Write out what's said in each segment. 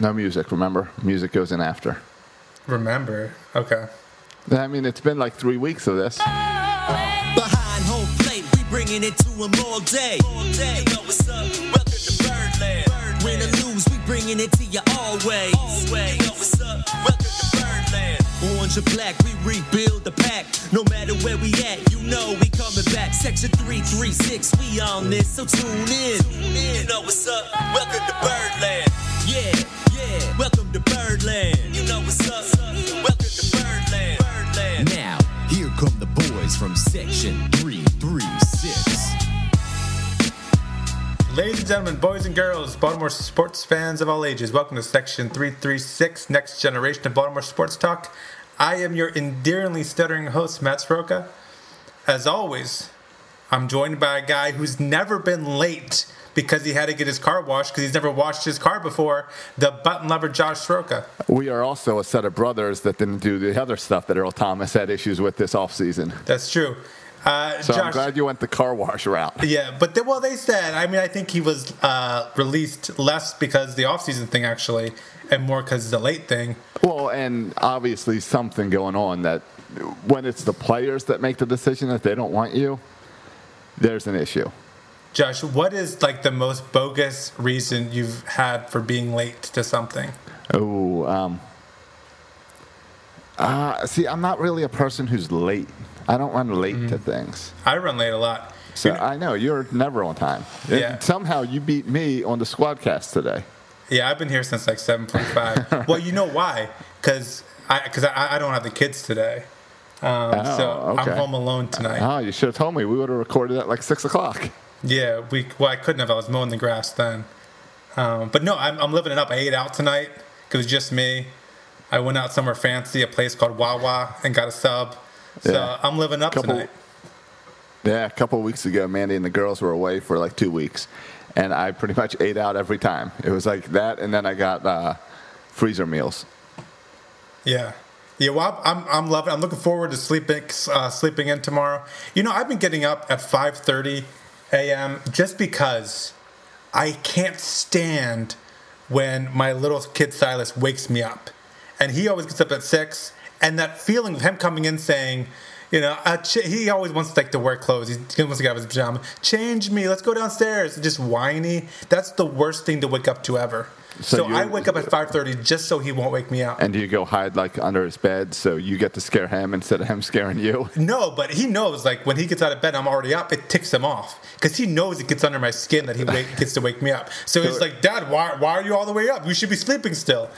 No music, remember? Music goes in after. Remember? Okay. I mean, it's been like three weeks of this. Behind home plate, we bringing it to 'em all day. All day. You know what's up? Welcome to Birdland. Win or lose, we bringing it to you always. Always. You know what's up? Welcome to Birdland. Orange or black, we rebuild the pack. No matter where we at, you know we coming back. Section 336, we on this, so tune in. You know what's up? Welcome to Birdland. Yeah, yeah. Welcome to Birdland. You know what's up? Welcome to Birdland. Birdland. Now, here come the boys from Section 336. Ladies and gentlemen, boys and girls, Baltimore sports fans of all ages, welcome to Section 336, Next Generation of Baltimore Sports Talk. I am your endearingly stuttering host, Matt Soroka. As always, I'm joined by a guy who's never been late because he had to get his car washed because he's never washed his car before, the button lover Josh Soroka. We are also a set of brothers that didn't do the other stuff that Earl Thomas had issues with this offseason. That's true. Uh, So I'm glad you went the car wash route. Yeah, but they, well, they said. I mean, I think he was uh, released less because the offseason thing actually, and more because the late thing. Well, and obviously something going on that when it's the players that make the decision that they don't want you, there's an issue. Josh, what is like the most bogus reason you've had for being late to something? Oh, um, uh, see, I'm not really a person who's late. I don't run late Mm-hmm. to things. I run late a lot. So I know you're never on time. And Yeah. Somehow you beat me on the squadcast today. Yeah, I've been here since like seven forty-five. well, you know why? Because I because I, I don't have the kids today, um, Oh, so okay. I'm home alone tonight. Oh, you should have told me. We would have recorded at like six o'clock. Yeah, we well I couldn't have. I was mowing the grass then. Um, but no, I'm, I'm living it up. I ate out tonight because it's just me. I went out somewhere fancy, a place called Wawa, and got a sub. So Yeah. I'm living up Couple- tonight. Yeah, a couple of weeks ago, Mandy and the girls were away for like two weeks, and I pretty much ate out every time. It was like that, and then I got uh, freezer meals. Yeah. Yeah, well, I'm, I'm loving. I'm looking forward to sleeping uh, sleeping in tomorrow. You know, I've been getting up at 5:30 a.m. Um, just because I can't stand when my little kid Silas wakes me up, and he always gets up at six. And that feeling of him coming in saying, you know, ch- he always wants like to wear clothes. He wants to get out of his pajamas. Change me. Let's go downstairs. Just whiny. That's the worst thing to wake up to ever. So So, I wake up at 5:30 just so he won't wake me up. And do you go hide like under his bed so you get to scare him instead of him scaring you? No, but he knows like when he gets out of bed, I'm already up. It ticks him off because he knows it gets under my skin that he wake, gets to wake me up. So he's like, "Dad, why, why are you all the way up? You should be sleeping still."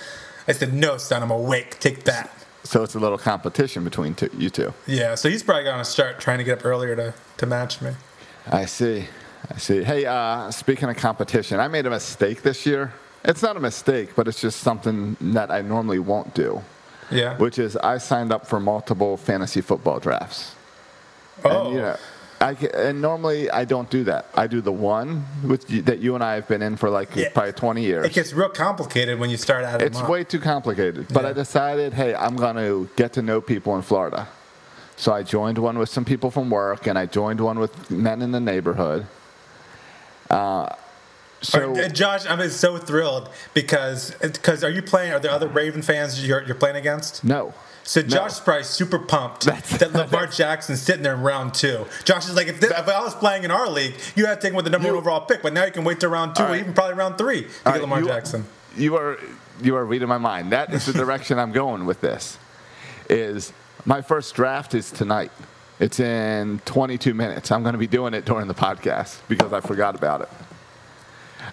I said, "No, son, I'm awake. Take that." So it's a little competition between two, you two. Yeah, so he's probably gonna start trying to get up earlier to to match me. I see. I see. Hey, uh, speaking of competition, I made a mistake this year. It's not a mistake, but it's just something that I normally won't do, Yeah. which is I signed up for multiple fantasy football drafts. oh, And, you know, I, and normally I don't do that. I do the one with you, that you and I have been in for like Yeah. probably 20 years. it gets real complicated when you start out. It's way too complicated. But I decided, hey, I'm going to get to know people in Florida. So I joined one with some people from work, and I joined one with men in the neighborhood. Uh, so Uh, Josh, I'm so thrilled because because are you playing? Are there other Raven fans you're, you're playing against? no. So. Josh is probably super pumped That's- that Lamar Jackson's sitting there in round two. Josh is like, if, this, if I was playing in our league, you had to take him with the number You- one overall pick, but now you can wait to round two, All or even probably round three to All get right, Lamar you- Jackson. You are you are reading my mind. That is the direction I'm going with this. Is my first draft is tonight. It's in 22 minutes. I'm going to be doing it during the podcast because I forgot about it.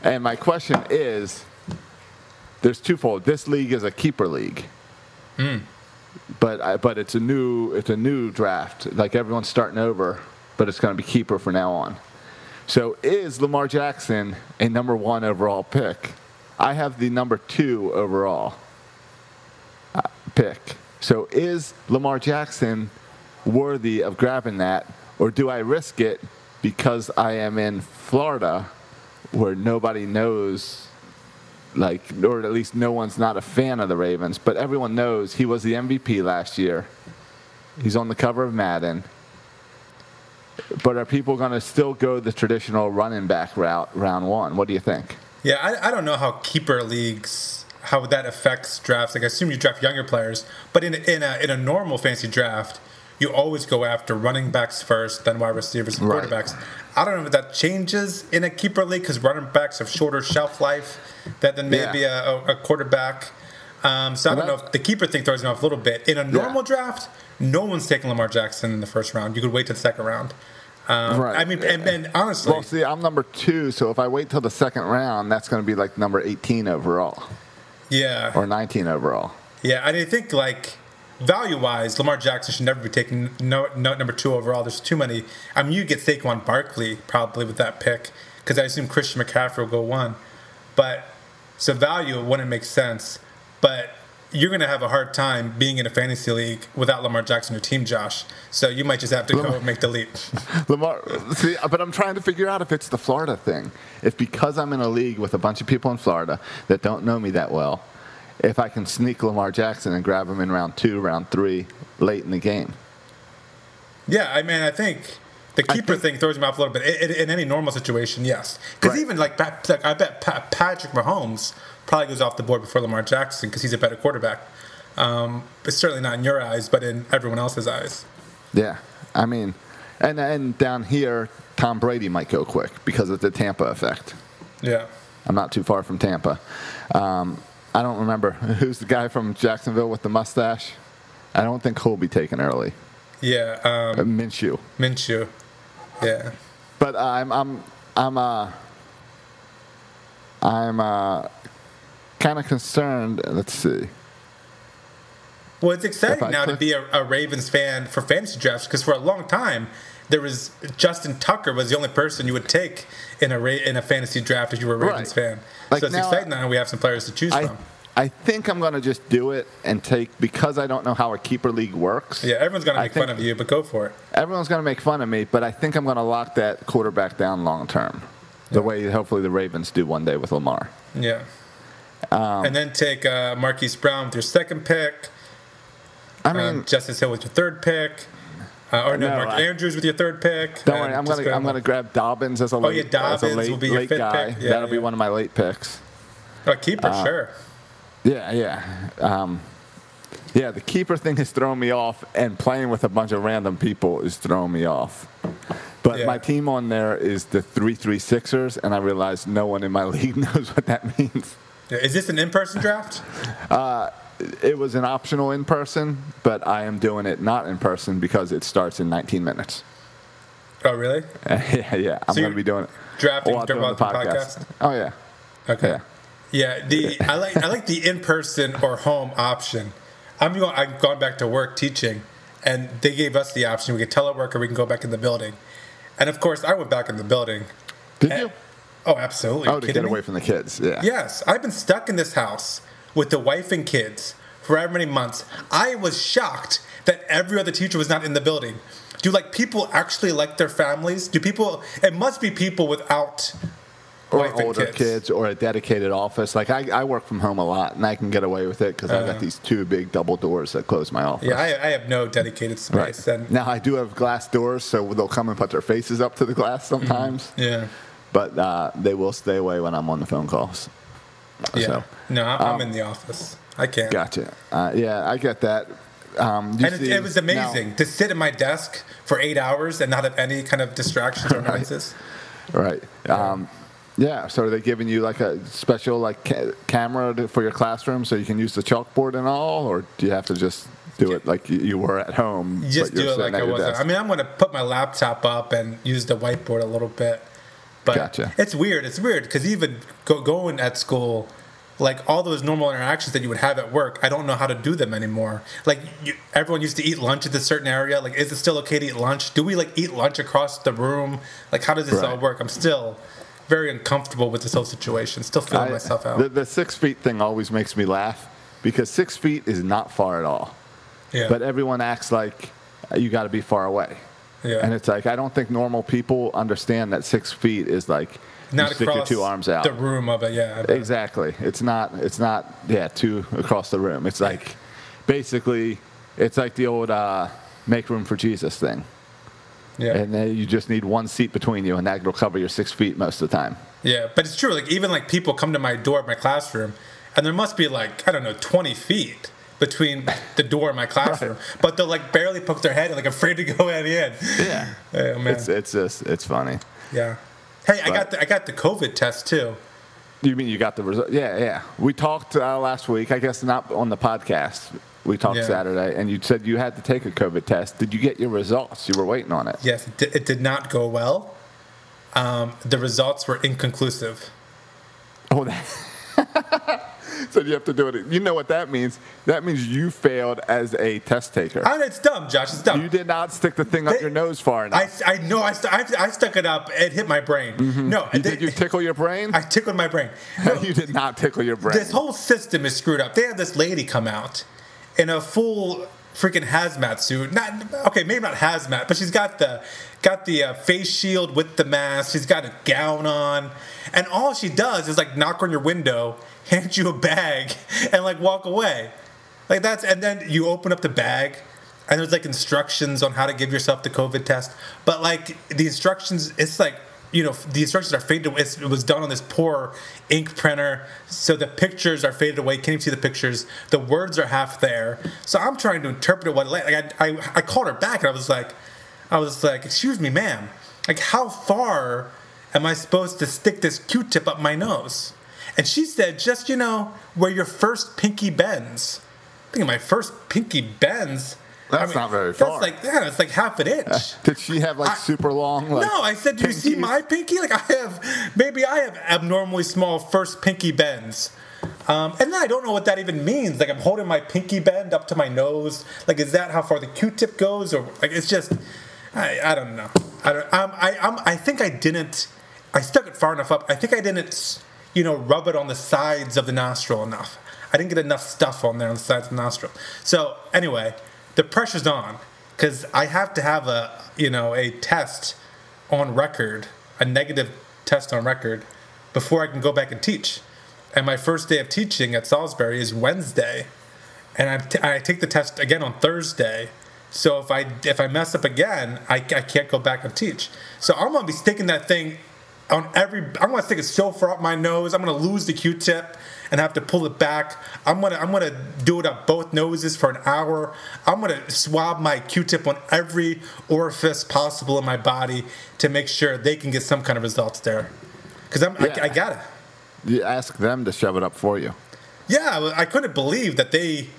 And my question is, there's twofold. This league is a keeper league, hmm. But I, but it's a new it's a new draft. Like everyone's starting over, but it's going to be keeper for now on. So is Lamar Jackson a number one overall pick? I have the number two overall uh, pick. So is Lamar Jackson worthy of grabbing that, or do I risk it because I am in Florida, where nobody knows, like, or at least no one's not a fan of the Ravens, but everyone knows he was the MVP last year. He's on the cover of Madden. But are people going to still go the traditional running back route round one? What do you think? Yeah, I, I don't know how keeper leagues how that affects drafts. Like I assume you draft younger players, but in in a in a normal fantasy draft, you always go after running backs first, then wide receivers and Right. quarterbacks. I don't know if that changes in a keeper league because running backs have shorter shelf life than, than maybe Yeah. a, a, quarterback. Um, so I don't know if the keeper thing throws me off a little bit. In a normal draft, no one's taking Lamar Jackson in the first round. You could wait till the second round. Um, Right. I mean, and, and honestly, Well, see, I'm number two, so if I wait till the second round, that's going to be like number 18 overall yeah, or 19 overall. Yeah, and I think like value wise, Lamar Jackson should never be taken no, no number two overall. There's too many. I mean, you get Saquon Barkley probably with that pick because I assume Christian McCaffrey will go one, but so value wouldn't make sense. But you're gonna have a hard time being in a fantasy league without Lamar Jackson on your team, Josh. So you might just have to go and make the leap. Lamar, see, but I'm trying to figure out if it's the Florida thing. If because I'm in a league with a bunch of people in Florida that don't know me that well, if I can sneak Lamar Jackson and grab him in round two, round three, late in the game. Yeah, I mean, I think the keeper think- thing throws me off a little bit. In, in, in any normal situation, yes. Because Right. even like, like I bet Pat, Patrick Mahomes probably goes off the board before Lamar Jackson because he's a better quarterback. Um, but certainly not in your eyes, but in everyone else's eyes. Yeah, I mean, and and down here, Tom Brady might go quick because of the Tampa effect. Yeah. I'm not too far from Tampa. Um, I don't remember who's the guy from Jacksonville with the mustache. I don't think he'll be taken early. Yeah. Uh, Um, Minshew. Minshew. Yeah. But I'm I'm I'm uh I'm uh kind of concerned. Let's see. Well, it's exciting now to be a, a Ravens fan for fantasy drafts because for a long time there was Justin Tucker was the only person you would take in a in a fantasy draft if you were a Ravens Right. fan. Like so it's now- exciting now we have some players to choose I from. I think I'm gonna just do it and take because I don't know how a keeper league works. Yeah, everyone's gonna I make fun of you, but go for it. Everyone's gonna make fun of me, but I think I'm gonna lock that quarterback down long term. The way hopefully the Ravens do one day with Lamar. Yeah. Um, and then take uh, Marquise Brown with your second pick, I mean, um, Justice Hill with your third pick, uh, or no, No, Mark I- Andrews with your third pick. don't worry. I'm gonna go I'm gonna grab Dobbins as a late, yeah, Dobbins late, will be your fifth guy. pick. Yeah, That'll be one of my late picks. Oh, keeper, uh, sure. Yeah, yeah. Um, yeah, the keeper thing has thrown me off, and playing with a bunch of random people is throwing me off. But Yeah. my team on there is the 336ers, and I realize no one in my league knows what that means. Yeah, Is this an in-person draft? It was an optional in person, but I am doing it not in person because it starts in 19 minutes. Oh, really? yeah, yeah. I'm So going to be doing it. drafting during doing the podcast? Oh, yeah. Okay. Yeah. Yeah, the I like I like the in-person or home option. I'm going. I've gone back to work teaching, and they gave us the option. We could telework or we can go back in the building. And of course, I went back in the building. Did And- you? Oh, absolutely. Oh, to get me? away from the kids. Yeah. Yes, I've been stuck in this house with the wife and kids for however many months. I was shocked that every other teacher was not in the building. Do like people actually like their families? Do people? It must be people without or wife and older kids. kids. or a dedicated office. Like I, I work from home a lot, and I can get away with it because I Uh-huh. got these two big double doors that close my office. Yeah, I, I have no dedicated right. space, and Now I do have glass doors, so they'll come and put their faces up to the glass sometimes. yeah, But uh, they will stay away when I'm on the phone calls. Yeah. So, no, I'm, I'm um, in the office. I can't. gotcha. Uh, yeah, I get that. Um, you And it, it was amazing to sit at my desk for eight hours and not have any kind of distractions or noises. Now, right. Um, yeah. So are they giving you like a special like ca- camera to, for your classroom so you can use the chalkboard and all, or do you have to just do it like you, you were at home? Just do it like at I wasn't. I mean, I'm going to put my laptop up and use the whiteboard a little bit. But Gotcha. it's weird. It's weird because even go, going at school, like all those normal interactions that you would have at work, I don't know how to do them anymore. Like you, everyone used to eat lunch at a certain area. Like, is it still okay to eat lunch? Do we like eat lunch across the room? Like, how does this all work? I'm still very uncomfortable with this whole situation. Still feeling I- myself out. The, the six feet thing always makes me laugh because six feet is not far at all. yeah. But everyone acts like uh, you got to be far away. Yeah. And it's like, I don't think normal people understand that six feet is like not you stick your two arms out. the room of it. Yeah. Exactly. It's not, it's not, yeah, two across the room. It's like, basically, it's like the old uh, make room for Jesus thing. Yeah. And then you just need one seat between you, and that'll cover your six feet most of the time. Yeah, but it's true. Like even like people come to my door at my classroom, and there must be like I don't know, 20 feet between the door and my classroom, but they'll like barely poke their head and like afraid to go in. Yeah. Oh, man. It's it's just it's funny. yeah. Hey, I got the, I got the COVID test too. You mean you got the result? Yeah, yeah. We talked uh, last week. I guess not on the podcast. We talked Yeah. Saturday, and you said you had to take a COVID test. Did you get your results? You were waiting on it. Yes, it did, it did not go well. Um, the results were inconclusive. Oh, that. so you have to do it. You know what that means? That means you failed as a test taker. I, it's dumb, Josh. It's dumb. You did not stick the thing up They- your nose far enough. I I know I, st- I, I stuck it up. It hit my brain. No, Mm-hmm. you, they- did you tickle your brain? I tickled my brain. No, you did not tickle your brain. this whole system is screwed up. They had this lady come out in a full freaking hazmat suit. Not okay, maybe not hazmat, but she's got the got the uh, face shield with the mask. She's got a gown on, and all she does is like knock on your window, hand you a bag, and like walk away. Like that's and then you open up the bag. And there's like instructions on how to give yourself the COVID test, but like the instructions, it's like you know the instructions are faded away. It was done on this poor ink printer, so the pictures are faded away. Can't even see the pictures. The words are half there. So I'm trying to interpret it what. Like I, I, I called her back and I was like, I was like, excuse me, ma'am. Like how far am I supposed to stick this Q-tip up my nose? And she said, just you know where your first pinky bends. I'm thinking my first pinky bends. That's not very far. That's like yeah, it's like half an inch. Did she have like I- super long? Like, No, I said, do you see my pinky? Like I have, maybe I have abnormally small first pinky bends. Um, and then I don't know what that even means. Like I'm holding my pinky bend up to my nose. Like is that how far the Q-tip goes, or like it's just, I, I don't know. I don't. Um, I I'm, I think I didn't. I stuck it far enough up. I think I didn't, you know, rub it on the sides of the nostril enough. I didn't get enough stuff on there on the sides of the nostril. So anyway, the pressure's on because I have to have a you know a test on record, a negative test on record, before I can go back and teach. And my first day of teaching at Salisbury is Wednesday, and I, t- I take the test again on Thursday. So if I if I mess up again, I, I can't go back and teach. So I'm gonna be sticking that thing on every. I'm gonna stick it so far up my nose. I'm gonna lose the Q-tip and have to pull it back. I'm gonna I'm gonna do it up both noses for an hour. I'm gonna swab my Q-tip on every orifice possible in my body to make sure they can get some kind of results there. Because I'm Yeah. I, I got it. You ask them to shove it up for you. Yeah, I couldn't believe that they,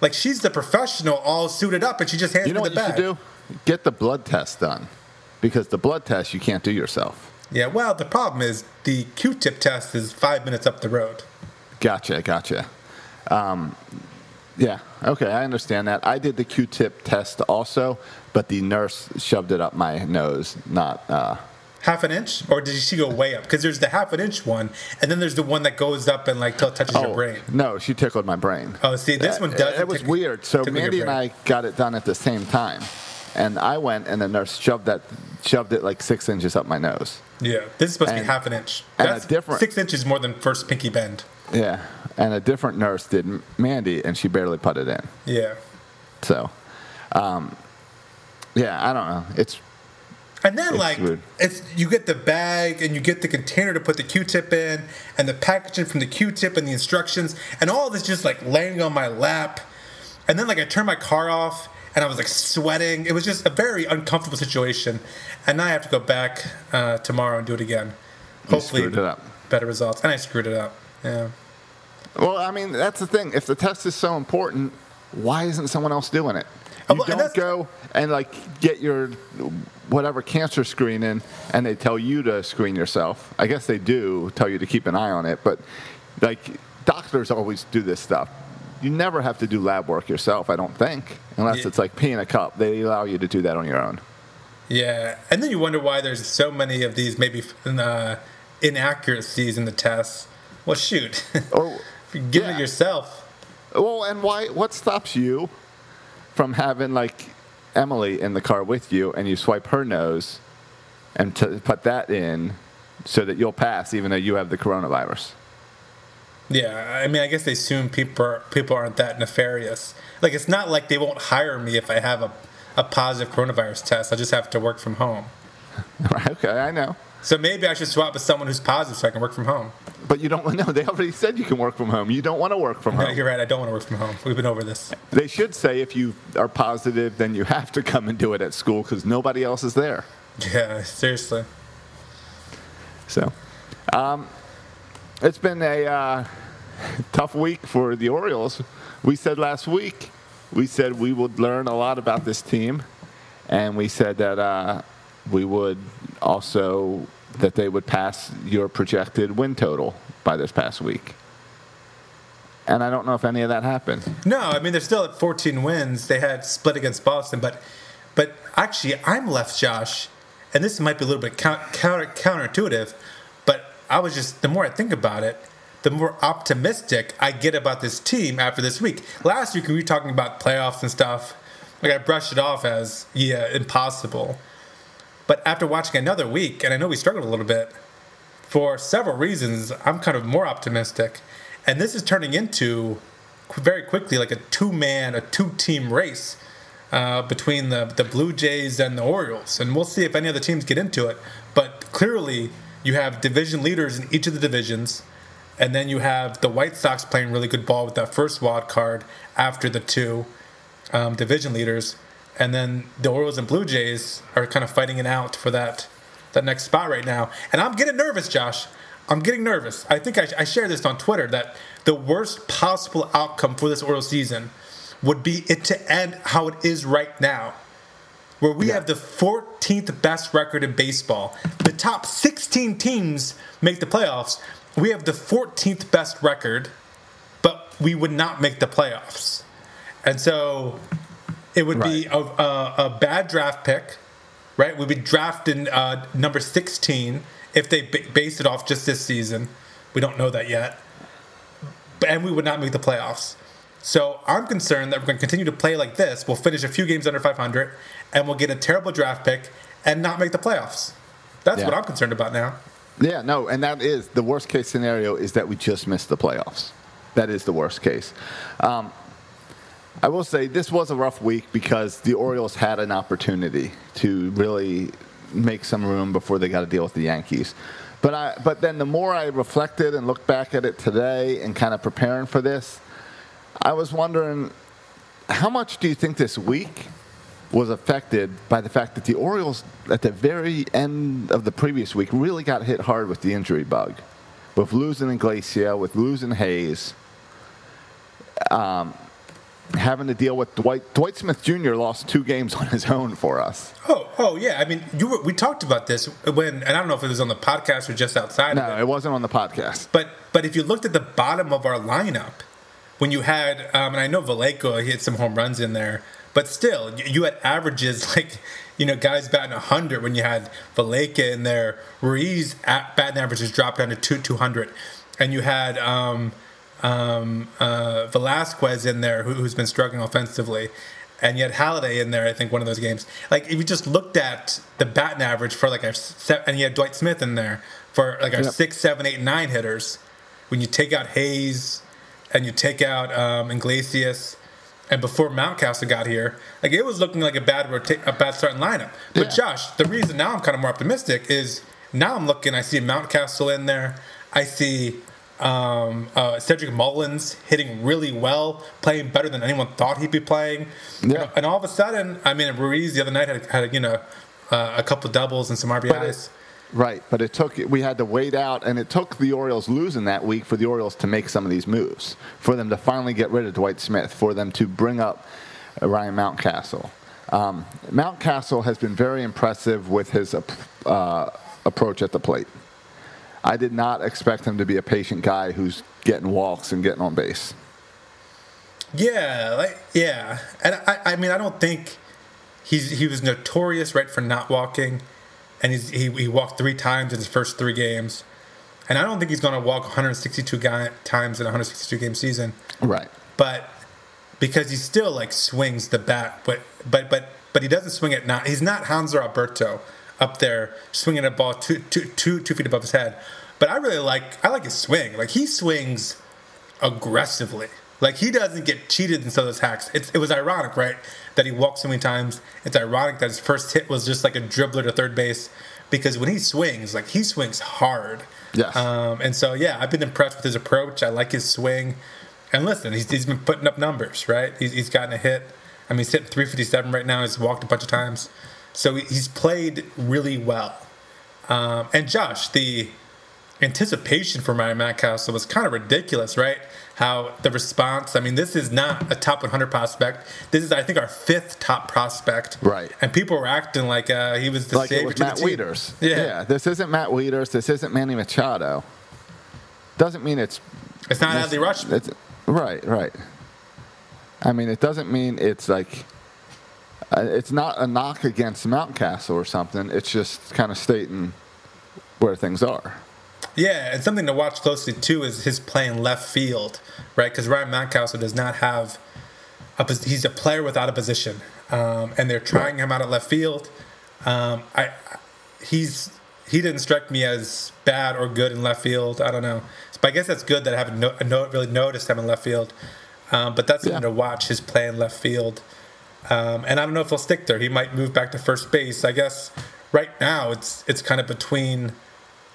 like, she's the professional, all suited up, and she just hands You know me what the you should do? Get the blood test done, because the blood test you can't do yourself. Yeah, well, the problem is the Q-tip test is five minutes up the road. Gotcha, gotcha. Um, yeah, okay, I understand that. I did the Q-tip test also, but the nurse shoved it up my nose, not. Uh, Half an inch, or did she go way up? Because there's the half an inch one, and then there's the one that goes up and like till it touches your brain. no, she tickled my brain. Oh, see, this one does. It was weird. So Mandy and I got it done at the same time, and I went, and the nurse shoved that, shoved it like six inches up my nose. Yeah, this is supposed to be half an inch. and That's different- six inches more than first pinky bend. Yeah, and a different nurse did Mandy, and she barely put it in. Yeah, So, um, yeah, I don't know. It's and then It's like weird. it's you get the bag and you get the container to put the Q-tip in, and the packaging from the Q-tip and the instructions, and all this just like laying on my lap, and then like I turned my car off and I was like sweating. It was just a very uncomfortable situation, and now I have to go back uh, tomorrow and do it again. Hopefully, screwed it up. better results, and I screwed it up. Yeah. well, I mean, that's the thing. If the test is so important, why isn't someone else doing it? Oh, You well, don't that's- go and like get your whatever cancer screening, and they tell you to screen yourself. I guess they do tell you to keep an eye on it, but like doctors always do this stuff. You never have to do lab work yourself, I don't think, unless Yeah. it's like peeing a cup. They allow you to do that on your own. Yeah, and then you wonder why there's so many of these maybe uh, inaccuracies in the tests. Well, shoot, oh, Or give yeah. it yourself. Well, and why? What stops you from having like Emily in the car with you, and you swipe her nose, and to put that in, so that you'll pass, even though you have the coronavirus? Yeah, I mean, I guess they assume people are, people aren't that nefarious. Like, it's not like they won't hire me if I have a, a positive coronavirus test. I just have to work from home. okay, I know. So maybe I should swap with someone who's positive so I can work from home. But you don't know. They already said you can work from home. You don't want to work from No, home. you're right. I don't want to work from home. We've been over this. They should say if you are positive, then you have to come and do it at school because nobody else is there. Yeah, seriously. So, um, it's been a uh, tough week for the Orioles. We said last week, we said we would learn a lot about this team, and we said that uh, we would also that they would pass your projected win total by this past week. And I don't know if any of that happened. No, I mean they're still at 14 wins. They had split against Boston, but but actually I'm left, Josh, and this might be a little bit counter, counter counterintuitive, but I was just the more I think about it, the more optimistic I get about this team after this week. Last week we were talking about playoffs and stuff. Like I brushed it off as yeah, impossible. But after watching another week, and I know we struggled a little bit, for several reasons, I'm kind of more optimistic. And this is turning into very quickly like a two man, a two team race uh, between the, the Blue Jays and the Orioles. And we'll see if any other teams get into it. But clearly, you have division leaders in each of the divisions. And then you have the White Sox playing really good ball with that first wild card after the two um, division leaders. And then the Orioles and Blue Jays are kind of fighting it out for that that next spot right now. And I'm getting nervous, Josh. I'm getting nervous. I think I, I shared this on Twitter that the worst possible outcome for this Orioles season would be it to end how it is right now, where we Yeah. have the 14th best record in baseball. The top 16 teams make the playoffs. We have the 14th best record, but we would not make the playoffs. And so it would be a, a, a bad draft pick, right? We'd be drafting uh, number 16 if they b- base it off just this season. We don't know that yet. And we would not make the playoffs. So I'm concerned that we're going to continue to play like this. We'll finish a few games under 500, and we'll get a terrible draft pick and not make the playoffs. That's Yeah. what I'm concerned about now. Yeah, no, and that is the worst case scenario is that we just miss the playoffs. That is the worst case. Um, I will say this was a rough week because the Orioles had an opportunity to really make some room before they got to deal with the Yankees. But I, but then the more I reflected and looked back at it today and kind of preparing for this, I was wondering how much do you think this week was affected by the fact that the Orioles, at the very end of the previous week, really got hit hard with the injury bug, with losing Iglesias, with losing Hays, um, having to deal with Dwight. Dwight Smith Jr. lost two games on his own for us. Oh, oh yeah. I mean, you were, we talked about this when, and I don't know if it was on the podcast or just outside of No, it. it wasn't on the podcast. But but if you looked at the bottom of our lineup, when you had, um, and I know Valaika hit some home runs in there, but still, you- had averages like, you know, guys batting 100 when you had Valaika in there. Ruiz at batting averages dropped down to two 200. And you had um, um, uh, Velazquez in there who, who's been struggling offensively. And yet Holaday in there, I think, one of those games. Like, if you just looked at the batting average for like our, se- and you had Dwight Smith in there for like our Yep. six, seven, eight, nine hitters. When you take out Hays and you take out um, Iglesias, and before Mountcastle got here, like it was looking like a bad rota- a bad starting lineup. But Yeah. Josh, the reason now I'm kind of more optimistic is now I'm looking. I see Mountcastle in there. I see um, uh, Cedric Mullins hitting really well, playing better than anyone thought he'd be playing. Yeah. And all of a sudden, I mean, Ruiz the other night had, had you know uh, a couple doubles and some RBIs. right, but it took we had to wait out, and it took the Orioles losing that week for the Orioles to make some of these moves, for them to finally get rid of Dwight Smith, for them to bring up Ryan Mountcastle. Um, Mountcastle has been very impressive with his uh, approach at the plate. I did not expect him to be a patient guy who's getting walks and getting on base. Yeah, like yeah, and I, I mean, I don't think he's he was notorious right for not walking, and he's he, he walked three times in his first three games, and I don't think he's going to walk 162 guy, times in a 162 game season. Right. But because he still like swings the bat, but but but but he doesn't swing it not. He's not Hanser Alberto up there swinging a ball two, two, two, two feet above his head. But I really like I like his swing. Like he swings aggressively. Like he doesn't get cheated in some of those hacks. It's, it was ironic, right, that he walked so many times. It's ironic that his first hit was just like a dribbler to third base. because when he swings, like he swings hard. Yes. Um, and so yeah, I've been impressed with his approach. I like his swing. And listen, he's, he's been putting up numbers, right? He's, he's gotten a hit. I mean, he's hitting 357 right now. He's walked a bunch of times. So he's played really well. Um, and Josh, the anticipation for Ryan Mountcastle was kind of ridiculous, right? How the response, I mean, this is not a top 100 prospect. This is, I think, our fifth top prospect. Right. And people were acting like uh, he was the like savior to Matt the team. Wieters. Yeah. This isn't Matt Wieters. This isn't Manny Machado. Doesn't mean it's It's not Adley Rutschman. It's, right, right. I mean, it doesn't mean it's like. Uh, it's not a knock against Mountcastle or something. It's just kind of stating where things are. Yeah, and something to watch closely too is his playing left field, right? Because Ryan Mountcastle does not have a he's a player without a position, um, and they're trying him out at left field. Um, I, I- he's he didn't strike me as bad or good in left field. I don't know, but I guess that's good that I haven't no, no, really noticed him in left field. Um, but that's something Yeah. to watch his play in left field. Um, and I don't know if he'll stick there. He might move back to first base. I guess right now it's it's kind of between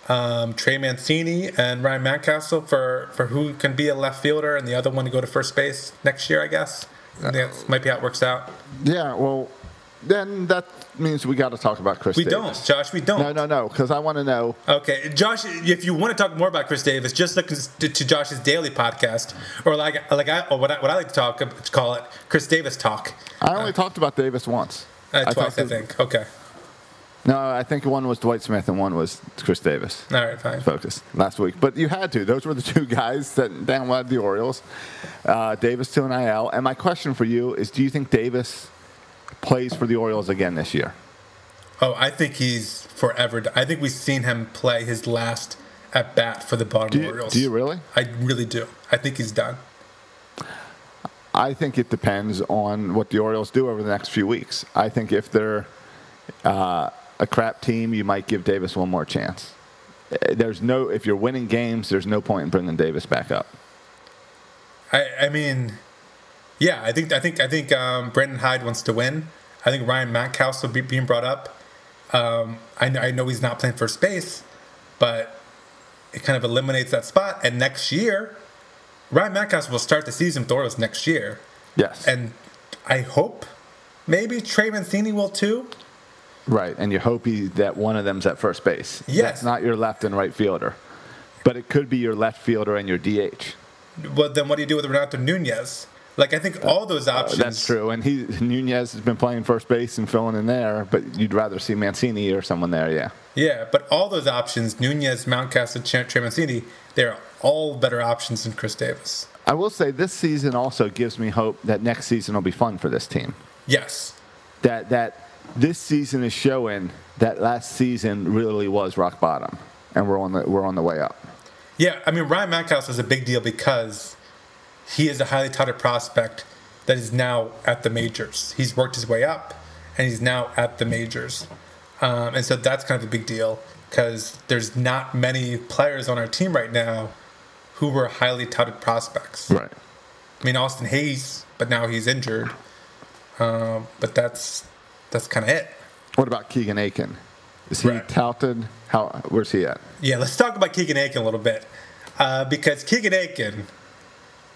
um, Trey Mancini and Ryan Mountcastle for, for who can be a left fielder and the other one to go to first base next year, I guess. That might be how it works out. Yeah, well, then that means we got to talk about Chris Davis. We Davis. don't, Josh. We don't. No, no, no, because I want to know. Okay, Josh. If you want to talk more about Chris Davis, just look to, to Josh's daily podcast, or like like I or what I, what I like to talk to call it, Chris Davis talk. I only talked about Davis once. Uh, twice, I to- think. Okay. No, I think one was Dwight Smith and one was Chris Davis. All right, fine. Focus last week, but you had to. Those were the two guys that downloaded the Orioles. Uh, Davis to an IL. And my question for you is: Do you think Davis plays for the Orioles again this year? Oh, I think he's forever. I think we've seen him play his last at bat for the Baltimore Do you, Orioles. do you really? I really do. I think he's done. I think it depends on what the Orioles do over the next few weeks. I think if they're uh, a crap team, you might give Davis one more chance. Uh, There's no if you're winning games, there's no point in bringing Davis back up. I, I mean, yeah, I think I think I think um, Brandon Hyde wants to win. I think Ryan Mountcastle be, being brought up. Um, I, I know he's not playing first base, but it kind of eliminates that spot. And next year, Ryan Mountcastle will start the season with Orioles next year, Yes, and I hope maybe Trey Mancini will too. right. And you hope he, that one of them's at first base. Yes. That's not your left and right fielder, but it could be your left fielder and your DH. But then what do you do with Renato Nunez? Like I think all those options. Uh, That's true. And he Nunez has been playing first base and filling in there, but you'd rather see Mancini or someone there. Yeah. Yeah, but all those options, Nunez, Mountcastle, Ch- Trey Mancini, they're all better options than Chris Davis. I will say this season also gives me hope that next season will be fun for this team. Yes. That that this season is showing that last season really was rock bottom, and we're on the we're on the way up. Yeah, I mean Ryan Mountcastle is a big deal because he is a highly touted prospect that is now at the majors. He's worked his way up, and he's now at the majors, um, and so that's kind of a big deal because there's not many players on our team right now who were highly touted prospects. Right. I mean Austin Hays, but now he's injured. Um, but that's that's kind of it. What about Keegan Akin? Is he Right. touted? How where's he at? Yeah, let's talk about Keegan Akin a little bit. Uh, because Keegan Akin,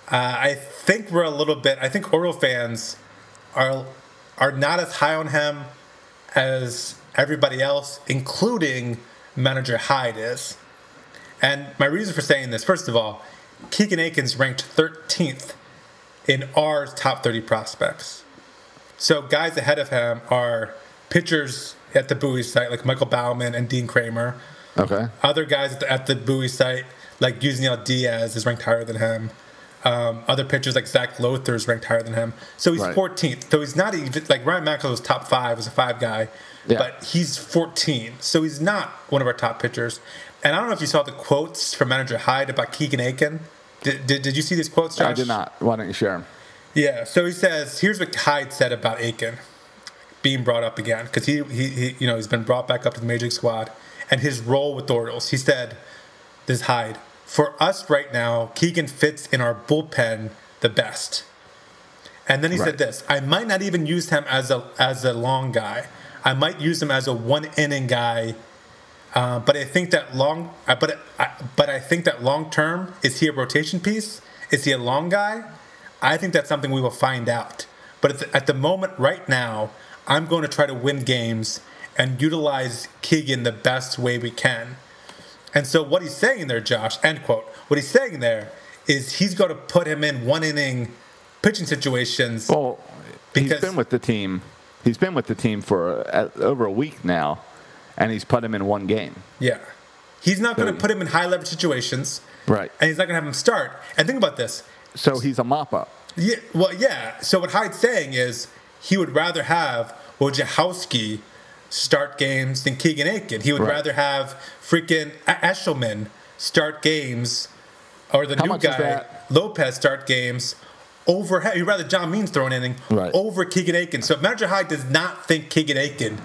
uh, I think we're a little bit, I think Oriole fans are, are not as high on him as everybody else, including manager Hyde is. And my reason for saying this, first of all, Keegan Akin's ranked 13th in our top 30 prospects. So guys ahead of him are pitchers at the Bowie site, like Michael Baumann and Dean Kremer. Okay. Other guys at the, at the Bowie site, like Yusniel Diaz, is ranked higher than him. Um, other pitchers like Zach Lowther is ranked higher than him. So he's Right. 14th. So he's not even like Ryan was top five, was a five guy, Yeah. but he's 14. So he's not one of our top pitchers. And I don't know if you saw the quotes from manager Hyde about Keegan Akin. Did, did, did you see these quotes, Josh? I did not. Why don't you share them? Yeah, so he says, here's what Hyde said about Akin being brought up again because he, he, he, you know, he's been brought back up to the major league squad and his role with the Orioles. He said, "This is Hyde for us right now. Keegan fits in our bullpen the best." And then he Right. said this: "I might not even use him as a as a long guy. I might use him as a one inning guy Uh, but I think that long, uh, but I, but I think that long term, is he a rotation piece? Is he a long guy? I think that's something we will find out. But at the, at the moment, right now, I'm going to try to win games and utilize Keegan the best way we can. And so what he's saying there, Josh, end quote. What he's saying there is he's going to put him in one inning pitching situations. Well, Because- he's been with the team. He's been with the team for uh, over a week now, and he's put him in one game. Yeah. He's not going to put him in high leverage situations. Right. And he's not going to have him start. And think about this. So he's a mop up. Yeah, well, yeah. So what Hyde's saying is he would rather have Wojciechowski start games than Keegan Akin. He would Right. rather have freaking Eshelman start games, or the How new guy? Lopez start games over. He'd rather John Means throw an inning Right. over Keegan Akin. So Manager Hyde does not think Keegan Aiken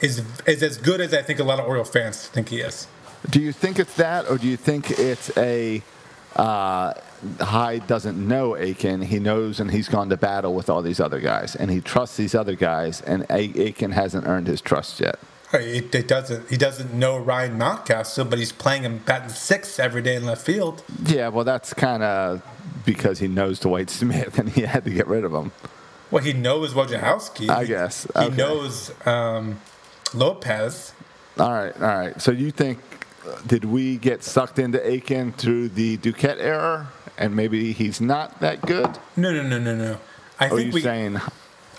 is is as good as I think a lot of Oriole fans think he is. Do you think it's that, or do you think it's a uh, Hyde doesn't know Akin? He knows, and he's gone to battle with all these other guys, and he trusts these other guys, and A- Akin hasn't earned his trust yet. It, it doesn't. He doesn't know Ryan Mountcastle, but he's playing him batting six every day in left field. Yeah, well, that's kind of because he knows Dwight Smith, and he had to get rid of him. Well, he knows Wojciechowski. I guess. he knows um, Lopez. All right, all right. So you think did we get sucked into Akin through the Duquette error, and maybe he's not that good? No, no, no, no, no. I are think you we. saying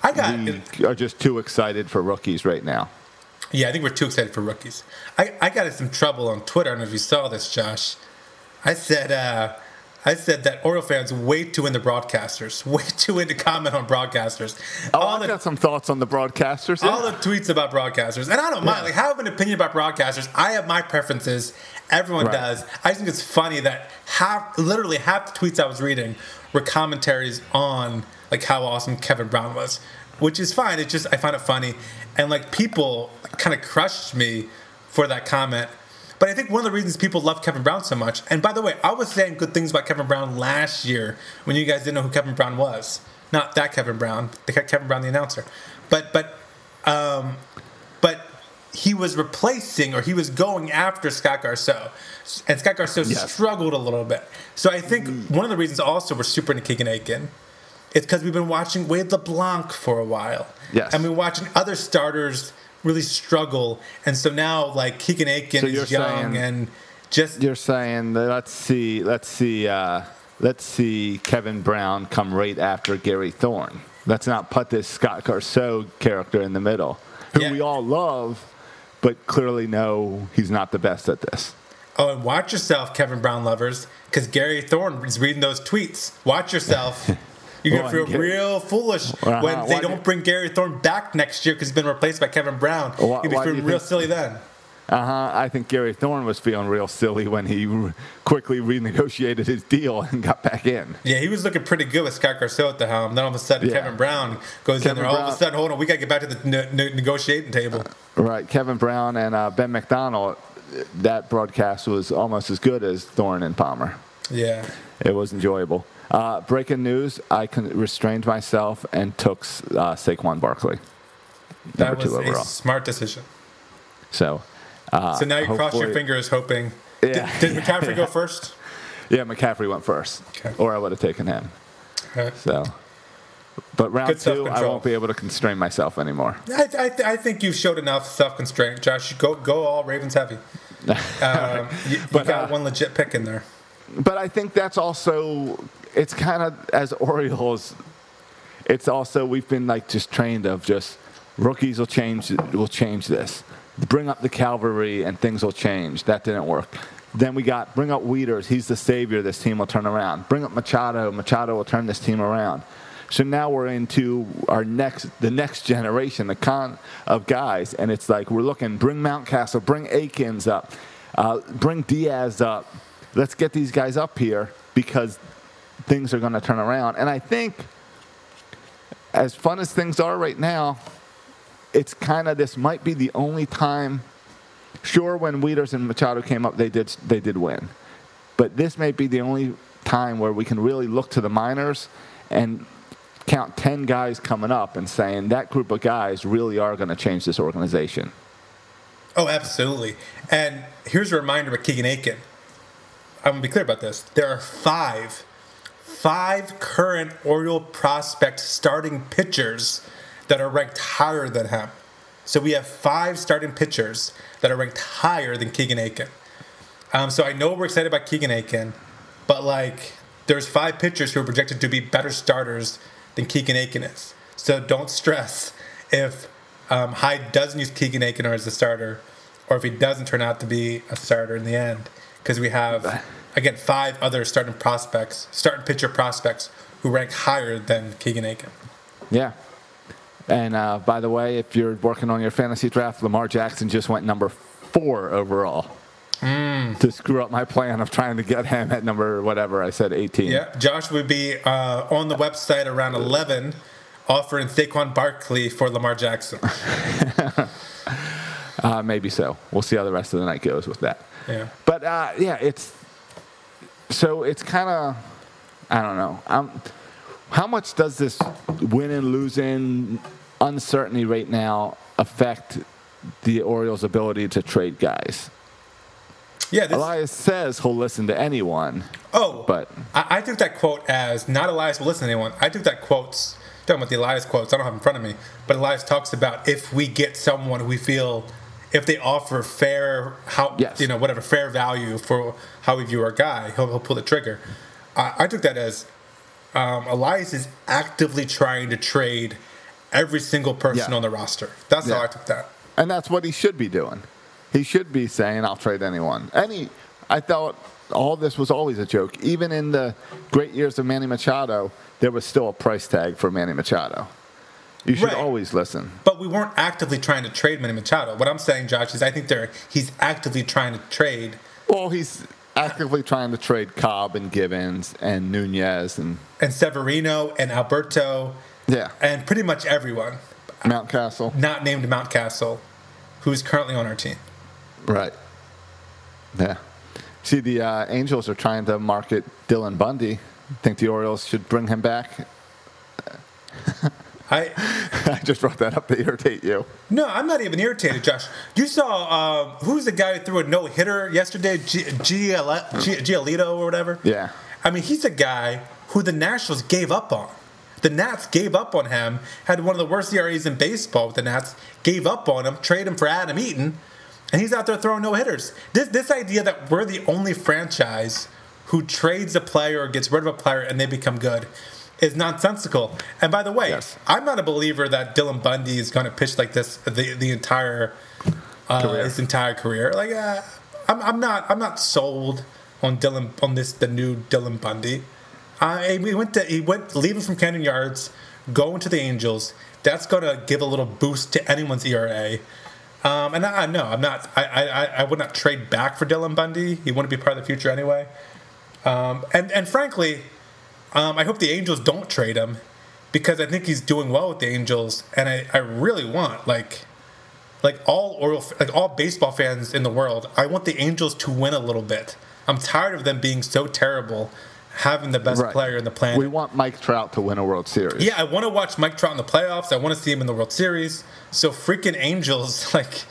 I got. we are just too excited for rookies right now? Yeah, I think we're too excited for rookies. I, I got in some trouble on Twitter. I don't know if you saw this, Josh. I said uh, I said that Oriole fans way too into broadcasters, way too into comment on broadcasters. Oh, all I've the got some thoughts on the broadcasters. all the tweets about broadcasters, and I don't mind. Like, I have an opinion about broadcasters. I have my preferences. Everyone Right. does. I think it's funny that half, literally half the tweets I was reading were commentaries on like how awesome Kevin Brown was, which is fine. It's just I find it funny, and like people kind of crushed me for that comment. But I think one of the reasons people love Kevin Brown so much, and by the way, I was saying good things about Kevin Brown last year when you guys didn't know who Kevin Brown was. Not that Kevin Brown, the Kevin Brown, the announcer. But but um, but he was replacing or he was going after Scott Garceau. And Scott Garceau Yes. struggled a little bit. So I think one of the reasons also we're super into Keegan Akin is because we've been watching Wade LeBlanc for a while. Yes. And we've been watching other starters really struggle. And so now, like, Keegan Akin So is young saying- and just. You're saying that let's see, let's see, uh, let's see Kevin Brown come right after Gary Thorne. Let's not put this Scott Garceau character in the middle, who Yeah. we all love, but clearly know he's not the best at this. Oh, and watch yourself, Kevin Brown lovers, because Gary Thorne is reading those tweets. Watch yourself. You're gonna feel Gary- real foolish Uh-huh. when they Why do- don't bring Gary Thorne back next year because he's been replaced by Kevin Brown. Why- You'll be feeling real think- silly then. Uh huh. I think Gary Thorne was feeling real silly when he quickly renegotiated his deal and got back in. Yeah, he was looking pretty good with Scott Garceau at the helm. Then all of a sudden, Yeah. Kevin Brown goes Kevin in there. All of a sudden, hold on, we got to get back to the ne- ne- negotiating table. Right. Kevin Brown and uh, Ben McDonald. That broadcast was almost as good as Thorne and Palmer. Yeah. It was enjoyable. Uh, breaking news: I restrained myself and took uh, Saquon Barkley, That was two a overall. smart decision. So, uh, So now you cross your fingers hoping. Yeah. Did, did McCaffrey go first? Yeah, McCaffrey went first, Okay. or I would have taken him. Okay. So, but round two, I won't be able to constrain myself anymore. I, I, th- I think you've showed enough self constraint, Josh. Go go all Ravens heavy. Um, you, you But, got uh, one legit pick in there. But I think that's also it's kind of as Orioles. It's also we've been like just trained of just rookies will change will change this. Bring up the cavalry and things will change. That didn't work. Then we got bring up Wieters. He's the savior. This team will turn around. Bring up Machado. Machado will turn this team around. So now we're into our next the next generation, the con of guys, and it's like we're looking. Bring Mountcastle. Bring Akins up. Uh, bring Diaz up. Let's get these guys up here because things are going to turn around. And I think, as fun as things are right now, it's kind of this might be the only time. Sure, when Wieters and Machado came up, they did they did win, but this may be the only time where we can really look to the minors and count ten guys coming up and saying that group of guys really are going to change this organization. Oh, absolutely. And here's a reminder about Keegan Akin. I'm gonna be clear about this. There are five, five current Oriole prospect starting pitchers that are ranked higher than him. So we have five starting pitchers that are ranked higher than Keegan Akin. Um, so I know we're excited about Keegan Akin, but like there's five pitchers who are projected to be better starters than Keegan Akin is. So don't stress if um, Hyde doesn't use Keegan Akin as a starter, or if he doesn't turn out to be a starter in the end, because we have again five other starting prospects, starting pitcher prospects who rank higher than Keegan Akin. Yeah. And uh, by the way, if you're working on your fantasy draft, Lamar Jackson just went number four overall. To screw up my plan of trying to get him at number whatever I said 18. Yeah, Josh would be uh, on the website around 11 offering Saquon Barkley for Lamar Jackson. Uh, maybe so. We'll see how the rest of the night goes with that. Yeah. But uh, yeah, it's so it's kind of I don't know. Um, how much does this win and losing uncertainty right now affect the Orioles' ability to trade guys? Yeah, this, Elias says he'll listen to anyone. oh, but- I, I took that quote as not Elias will listen to anyone. I took that quotes, talking about the Elias quotes, I don't have in front of me, but Elias talks about if we get someone who we feel, if they offer fair, how Yes. you know, whatever, fair value for how we view our guy, he'll, he'll pull the trigger. I, I took that as um, Elias is actively trying to trade every single person Yeah. on the roster. That's how I took that. And that's what he should be doing. He should be saying, I'll trade anyone. Any, I thought all this was always a joke. Even in the great years of Manny Machado, there was still a price tag for Manny Machado. You should Right. always listen. But we weren't actively trying to trade Manny Machado. What I'm saying, Josh, is I think they're he's actively trying to trade. Well, he's actively trying to trade Cobb and Givens and Nunez and, And Severino and Alberto yeah, and pretty much everyone Mountcastle. not named Mountcastle who's currently on our team. Right. Yeah. See, the uh, Angels are trying to market Dylan Bundy. Think the Orioles should bring him back? I I just brought that up to irritate you. no, I'm not even irritated, Josh. You saw uh, who's the guy who threw a no hitter yesterday? G- Giolito or whatever. Yeah. I mean, he's a guy who the Nationals gave up on. The Nats gave up on him. Had one of the worst ERAs in baseball with the Nats. Gave up on him. Traded him for Adam Eaton, and he's out there throwing no hitters. This this idea that we're the only franchise who trades a player or gets rid of a player and they become good is nonsensical. And by the way, Yes. I'm not a believer that Dylan Bundy is going to pitch like this the the entire uh, his entire career. Like, uh, I'm, I'm not I'm not sold on Dylan on this the new Dylan Bundy. Uh, he went to he went leaving from Camden Yards, going to the Angels. That's going to give a little boost to anyone's ERA. Um, and I, I know I'm not I, I I would not trade back for Dylan Bundy. He wouldn't be part of the future anyway. Um, and and frankly, um, I hope the Angels don't trade him because I think he's doing well with the Angels, and I, I really want like like all Oriole, like all baseball fans in the world, I want the Angels to win a little bit. I'm tired of them being so terrible, having the best Right. player in the planet. We want Mike Trout to win a World Series. yeah, I want to watch Mike Trout in the playoffs. I want to see him in the World Series. So freaking Angels, like,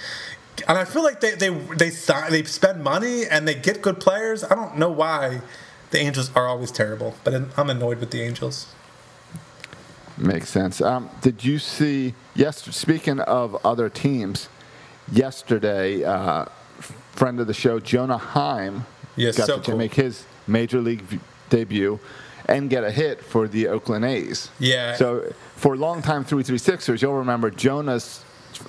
and I feel like they they they sign, they spend money and they get good players. I don't know why the Angels are always terrible, but I'm annoyed with the Angels. Makes sense. Um, did you see? Yes. Speaking of other teams, yesterday, uh, friend of the show Jonah Heim Yes, got so to cool. make his major league v- debut and get a hit for the Oakland A's. Yeah. So for longtime three three sixers, you'll remember Jonah's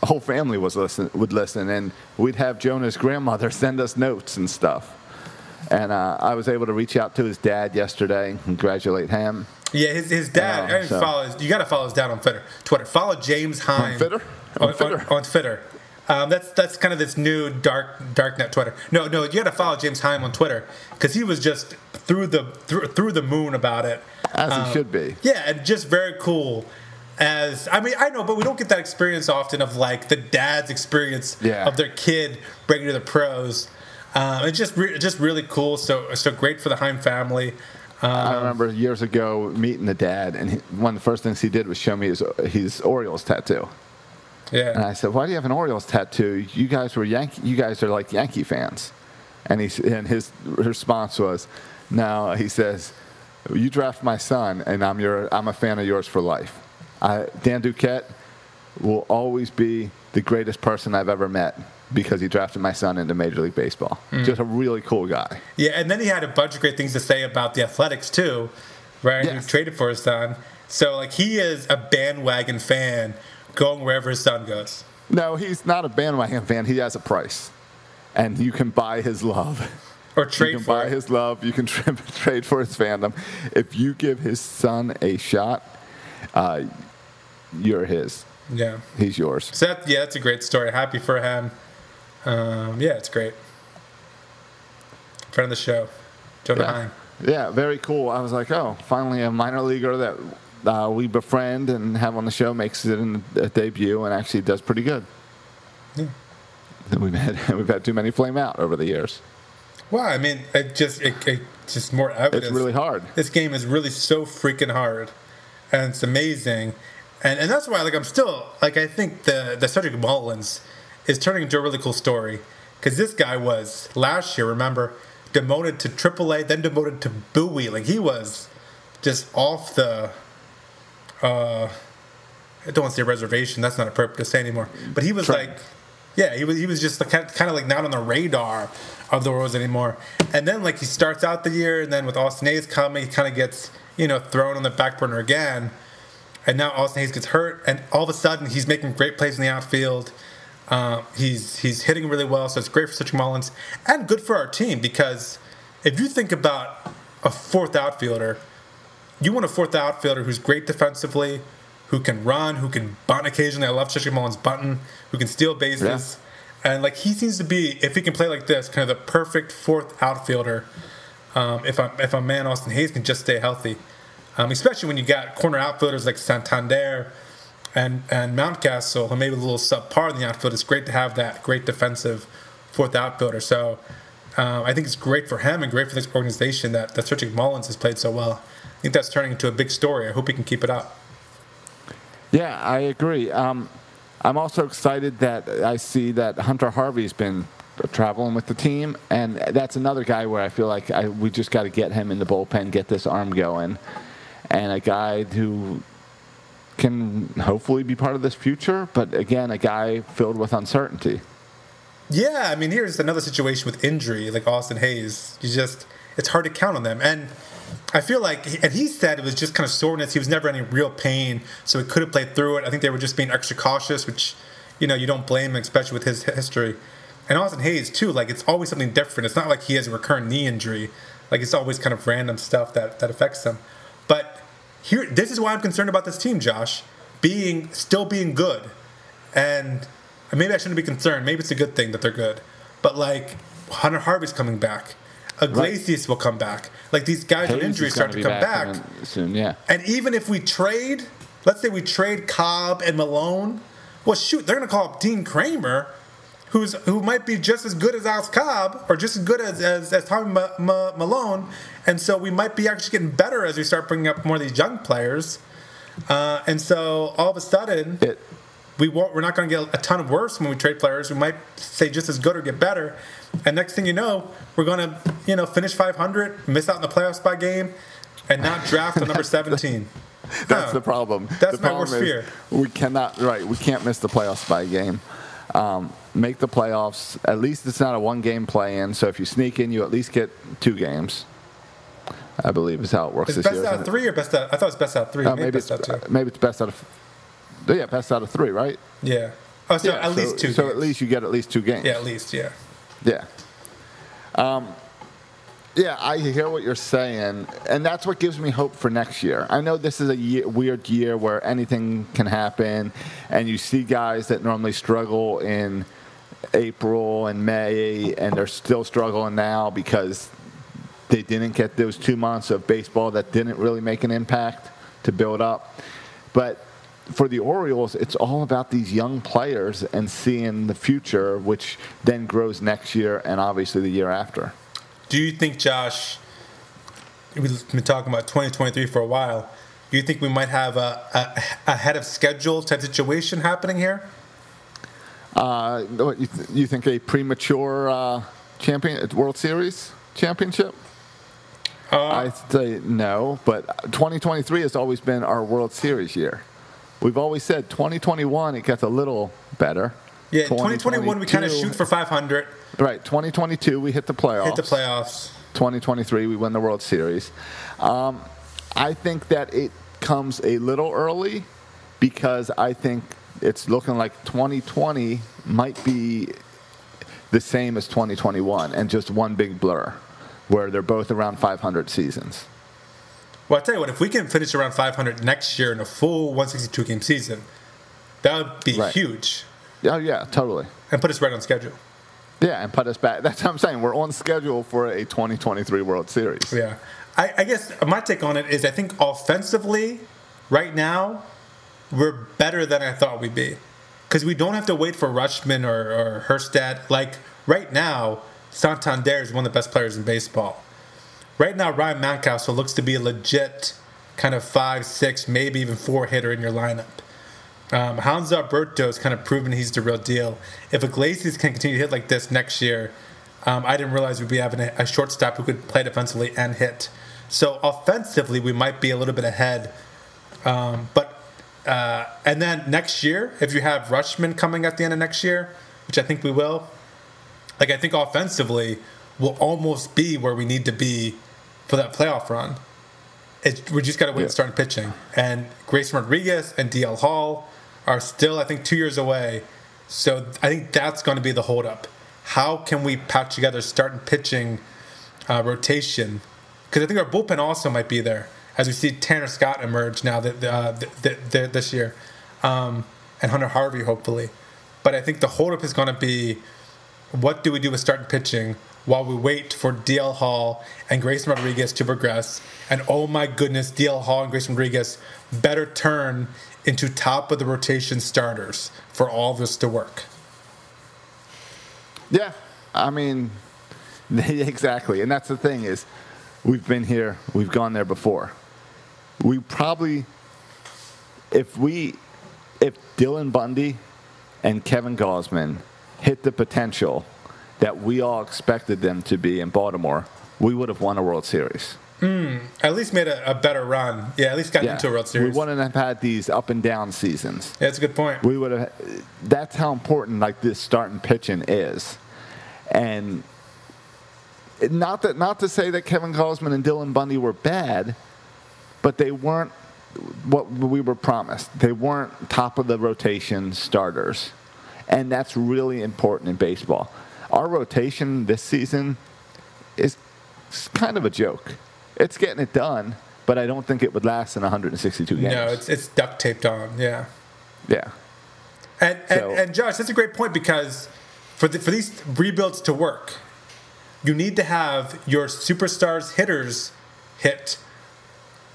whole family was listen would listen, and we'd have Jonah's grandmother send us notes and stuff. And uh, I was able to reach out to his dad yesterday and congratulate him. Yeah, his, his dad. Oh, so- follow. His, you got to follow his dad on Twitter. Twitter. Follow James Heim Twitter? On, On Twitter? On, on Twitter. Um, that's that's kind of this new dark darknet Twitter. No, no, you got to follow James Heim on Twitter because he was just through the through, through the moon about it. As Um, he should be. Yeah, and just very cool. As I mean, I know, but we don't get that experience often of like the dad's experience Yeah. of their kid breaking to the pros. Um, it's just re- just really cool. So so great for the Heim family. I Um, remember years ago meeting the dad, and he, one of the first things he did was show me his, his Orioles tattoo. Yeah. And I said, "Why do you have an Orioles tattoo? You guys were Yankee. You guys are like Yankee fans." And he and his response was, "No." He says, "You draft my son, and I'm your I'm a fan of yours for life. I, Dan Duquette will always be the greatest person I've ever met because he drafted my son into Major League Baseball. Just a really cool guy." Yeah, and then he had a bunch of great things to say about the Athletics too, right? Yes. Who traded for his son. So like he is a bandwagon fan, going wherever his son goes. No, he's not a bandwagon fan. He has a price, and you can buy his love. Or you trade can for buy it. his love. You can tra- trade for his fandom. If you give his son a shot, uh, you're his. Yeah. He's yours. So that, yeah, that's a great story. Happy for him. Um, yeah, it's great. Friend of the show, Jonah Yeah. Yeah, very cool. I was like, oh, finally a minor leaguer that uh, we befriend and have on the show makes it in a debut and actually does pretty good. Yeah. We've had we've had too many flame out over the years. Well, I mean, it just it, it just more evidence. It's really hard. This game is really so freaking hard, and it's amazing, and and that's why like I'm still like I think the the Cedric Mullins is turning into a really cool story because this guy was last year. Remember, demoted to AAA, then demoted to Bowie. Like he was just off the. uh I don't want to say reservation. That's not appropriate to say anymore. But he was like, yeah, he was he was just like, kind of like not on the radar of the Royals anymore. And then like he starts out the year, and then with Austin Hays coming, he kind of gets you know thrown on the back burner again. And now Austin Hays gets hurt, and all of a sudden he's making great plays in the outfield. Uh, he's he's hitting really well, so it's great for Cedric Mullins and good for our team because if you think about a fourth outfielder, you want a fourth outfielder who's great defensively, who can run, who can bunt occasionally. I love Cedric Mullins bunting, who can steal bases. And like he seems to be, if he can play like this, kind of the perfect fourth outfielder. Um, if I if a man Austin Hays can just stay healthy, um, especially when you got corner outfielders like Santander and and Mountcastle, who maybe a little subpar in the outfield. It's great to have that great defensive fourth outfielder. So um, I think it's great for him and great for this organization that that Cedric Mullins has played so well. I think that's turning into a big story. I hope he can keep it up. Yeah, I agree. Um, I'm also excited that I see that Hunter Harvey's been traveling with the team, and that's another guy where I feel like I, we just got to get him in the bullpen, get this arm going, and a guy who can hopefully be part of this future. But again, a guy filled with uncertainty. Yeah, I mean, here's another situation with injury, like Austin Hays. You just, it's hard to count on them. And I feel like, and he said it was just kind of soreness. He was never any real pain, so he could have played through it. I think they were just being extra cautious, which, you know, you don't blame him, especially with his history. And Austin Hays, too, like, it's always something different. It's not like he has a recurrent knee injury. Like, it's always kind of random stuff that, that affects him. Here, this is why I'm concerned about this team, Josh, being, still being good. And maybe I shouldn't be concerned. Maybe it's a good thing that they're good. But like Hunter Harvey's coming back. Iglesias will come back. Like these guys with injuries start gonna come back. in- soon. Yeah. And even if we trade, let's say we trade Cobb and Milone, well, shoot, they're going to call up Dean Kremer, who's who might be just as good as Alex Cobb or just as good as as, as Tommy Ma- Ma- Milone, and so we might be actually getting better as we start bringing up more of these young players. Uh, and so all of a sudden, It, we won't, we're not going to get a ton of worse when we trade players. We might say just as good or get better. And next thing you know, we're going to you know finish 500, miss out in the playoffs by game, and not draft on number 17. That's Huh. the problem. That's the my problem worst is fear. We cannot. Right. We can't miss the playoffs by a game. Um, make the playoffs. At least it's not a one-game play-in. So if you sneak in, you at least get two games. I believe is how it works Is this best year. out of three or best out? I thought it was best out of three. Uh, maybe, maybe best it's out of two. maybe it's best out of. Yeah, best out of three, right? Yeah. Oh, so yeah, at least two. So games. at least you get at least two games. Yeah, at least. Yeah. Yeah. Um, yeah, I hear what you're saying, and that's what gives me hope for next year. I know this is a year, weird year where anything can happen, and you see guys that normally struggle in April and May, and they're still struggling now because they didn't get those two months of baseball that didn't really make an impact to build up. But for the Orioles, it's all about these young players and seeing the future, which then grows next year and obviously the year after. Do you think, Josh? We've been talking about 2023 for a while. Do you think we might have a, a, a head of schedule type situation happening here? Uh, what, you, th- you think a premature uh, champion World Series championship? Uh, I say no, but 2023 has always been our World Series year. We've always said 2021 it gets a little better. yeah, 2021 we kind of shoot for 500, Right, 2022 we hit the playoffs. hit the playoffs. 2023 we win the World Series. Um, I think that it comes a little early because I think it's looking like 2020 might be the same as 2021 and just one big blur where they're both around 500 seasons. Well, I tell you what, if we can finish around 500 next year in a full 162 game season, that would be Right. huge Oh yeah, totally. and put us right on schedule. Yeah, and put us back. That's what I'm saying. We're on schedule for a 2023 World Series. Yeah. I, I guess my take on it is I think offensively, right now, we're better than I thought we'd be. Because we don't have to wait for Rutschman or, or Kjerstad. Like, right now, Santander is one of the best players in baseball. Right now, Ryan Mountcastle looks to be a legit kind of five, six, maybe even four hitter in your lineup. Um, Hanser Alberto has kind of proven he's the real deal. If Iglesias can continue to hit like this next year, um, I didn't realize we'd be having a, a shortstop who could play defensively and hit. So offensively, we might be a little bit ahead. Um, but uh, and then next year, if you have Rutschman coming at the end of next year, which I think we will, like I think offensively, we'll almost be where we need to be for that playoff run. It's, we just got to wait Yeah. and start pitching. And Grayson Rodriguez and DL Hall are still, I think, two years away. So I think that's going to be the holdup. How can we patch together starting pitching uh, rotation? Because I think our bullpen also might be there as we see Tanner Scott emerge now that uh, th- th- th- this year, um, and Hunter Harvey hopefully. But I think the holdup is going to be what do we do with starting pitching while we wait for DL Hall and Grayson Rodriguez to progress? And oh my goodness, DL Hall and Grayson Rodriguez better turn into top of the rotation starters for all this to work. Yeah, I mean, exactly. And that's the thing is, we've been here, we've gone there before. We probably, if we, if Dylan Bundy and Kevin Gausman hit the potential that we all expected them to be in Baltimore, we would have won a World Series. Hmm, at least made a, a better run. Yeah, at least got Yeah, into a World Series. we wouldn't have had these up and down seasons. Yeah, that's a good point. we would have that's how important like this starting pitching is and not that not to say that kevin Gausman and dylan bundy were bad but they weren't what we were promised. They weren't top of the rotation starters. And that's really important in baseball. Our rotation this season is kind of a joke. It's getting it done but i don't think it would last in 162 games No, it's, it's duct taped on. Yeah. yeah. And, and, So- and Josh, that's a great point because for the, for these rebuilds to work, you need to have your superstars hitters hit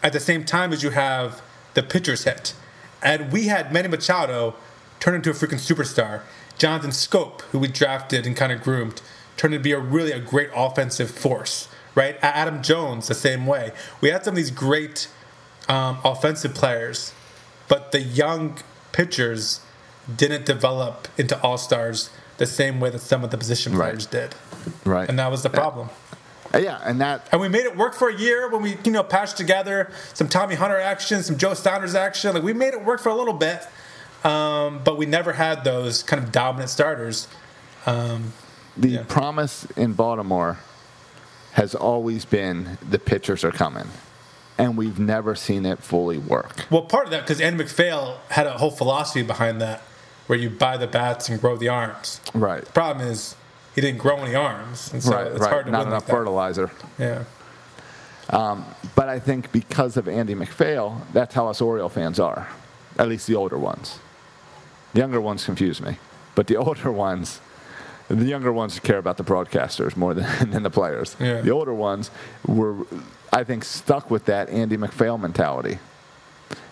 at the same time as you have the pitchers hit. And we had Manny Machado turn into a freaking superstar. Jonathan Schoop, who we drafted and kind of groomed, turned to be a really a great offensive force. Right? Adam Jones, the same way. We had some of these great um, offensive players, but the young pitchers didn't develop into all stars the same way that some of the position Right. players did, right and that was the problem. Uh, Yeah, and that And we made it work for a year when we, you know, patched together some Tommy Hunter action, some Joe Saunders action. Like we made it work for a little bit, um, but we never had those kind of dominant starters. the Yeah. promise in Baltimore has always been the pitchers are coming, and we've never seen it fully work. Well, part of that because Andy MacPhail had a whole philosophy behind that, where you buy the bats and grow the arms. Right. The problem is he didn't grow any arms, and so right, it's right. hard to Not enough like fertilizer. Yeah. But I think because of Andy MacPhail, that's how us Oriole fans are. At least the older ones. The younger ones confuse me. But the older ones, the younger ones care about the broadcasters more than, than the players. Yeah. The older ones were, I think, stuck with that Andy MacPhail mentality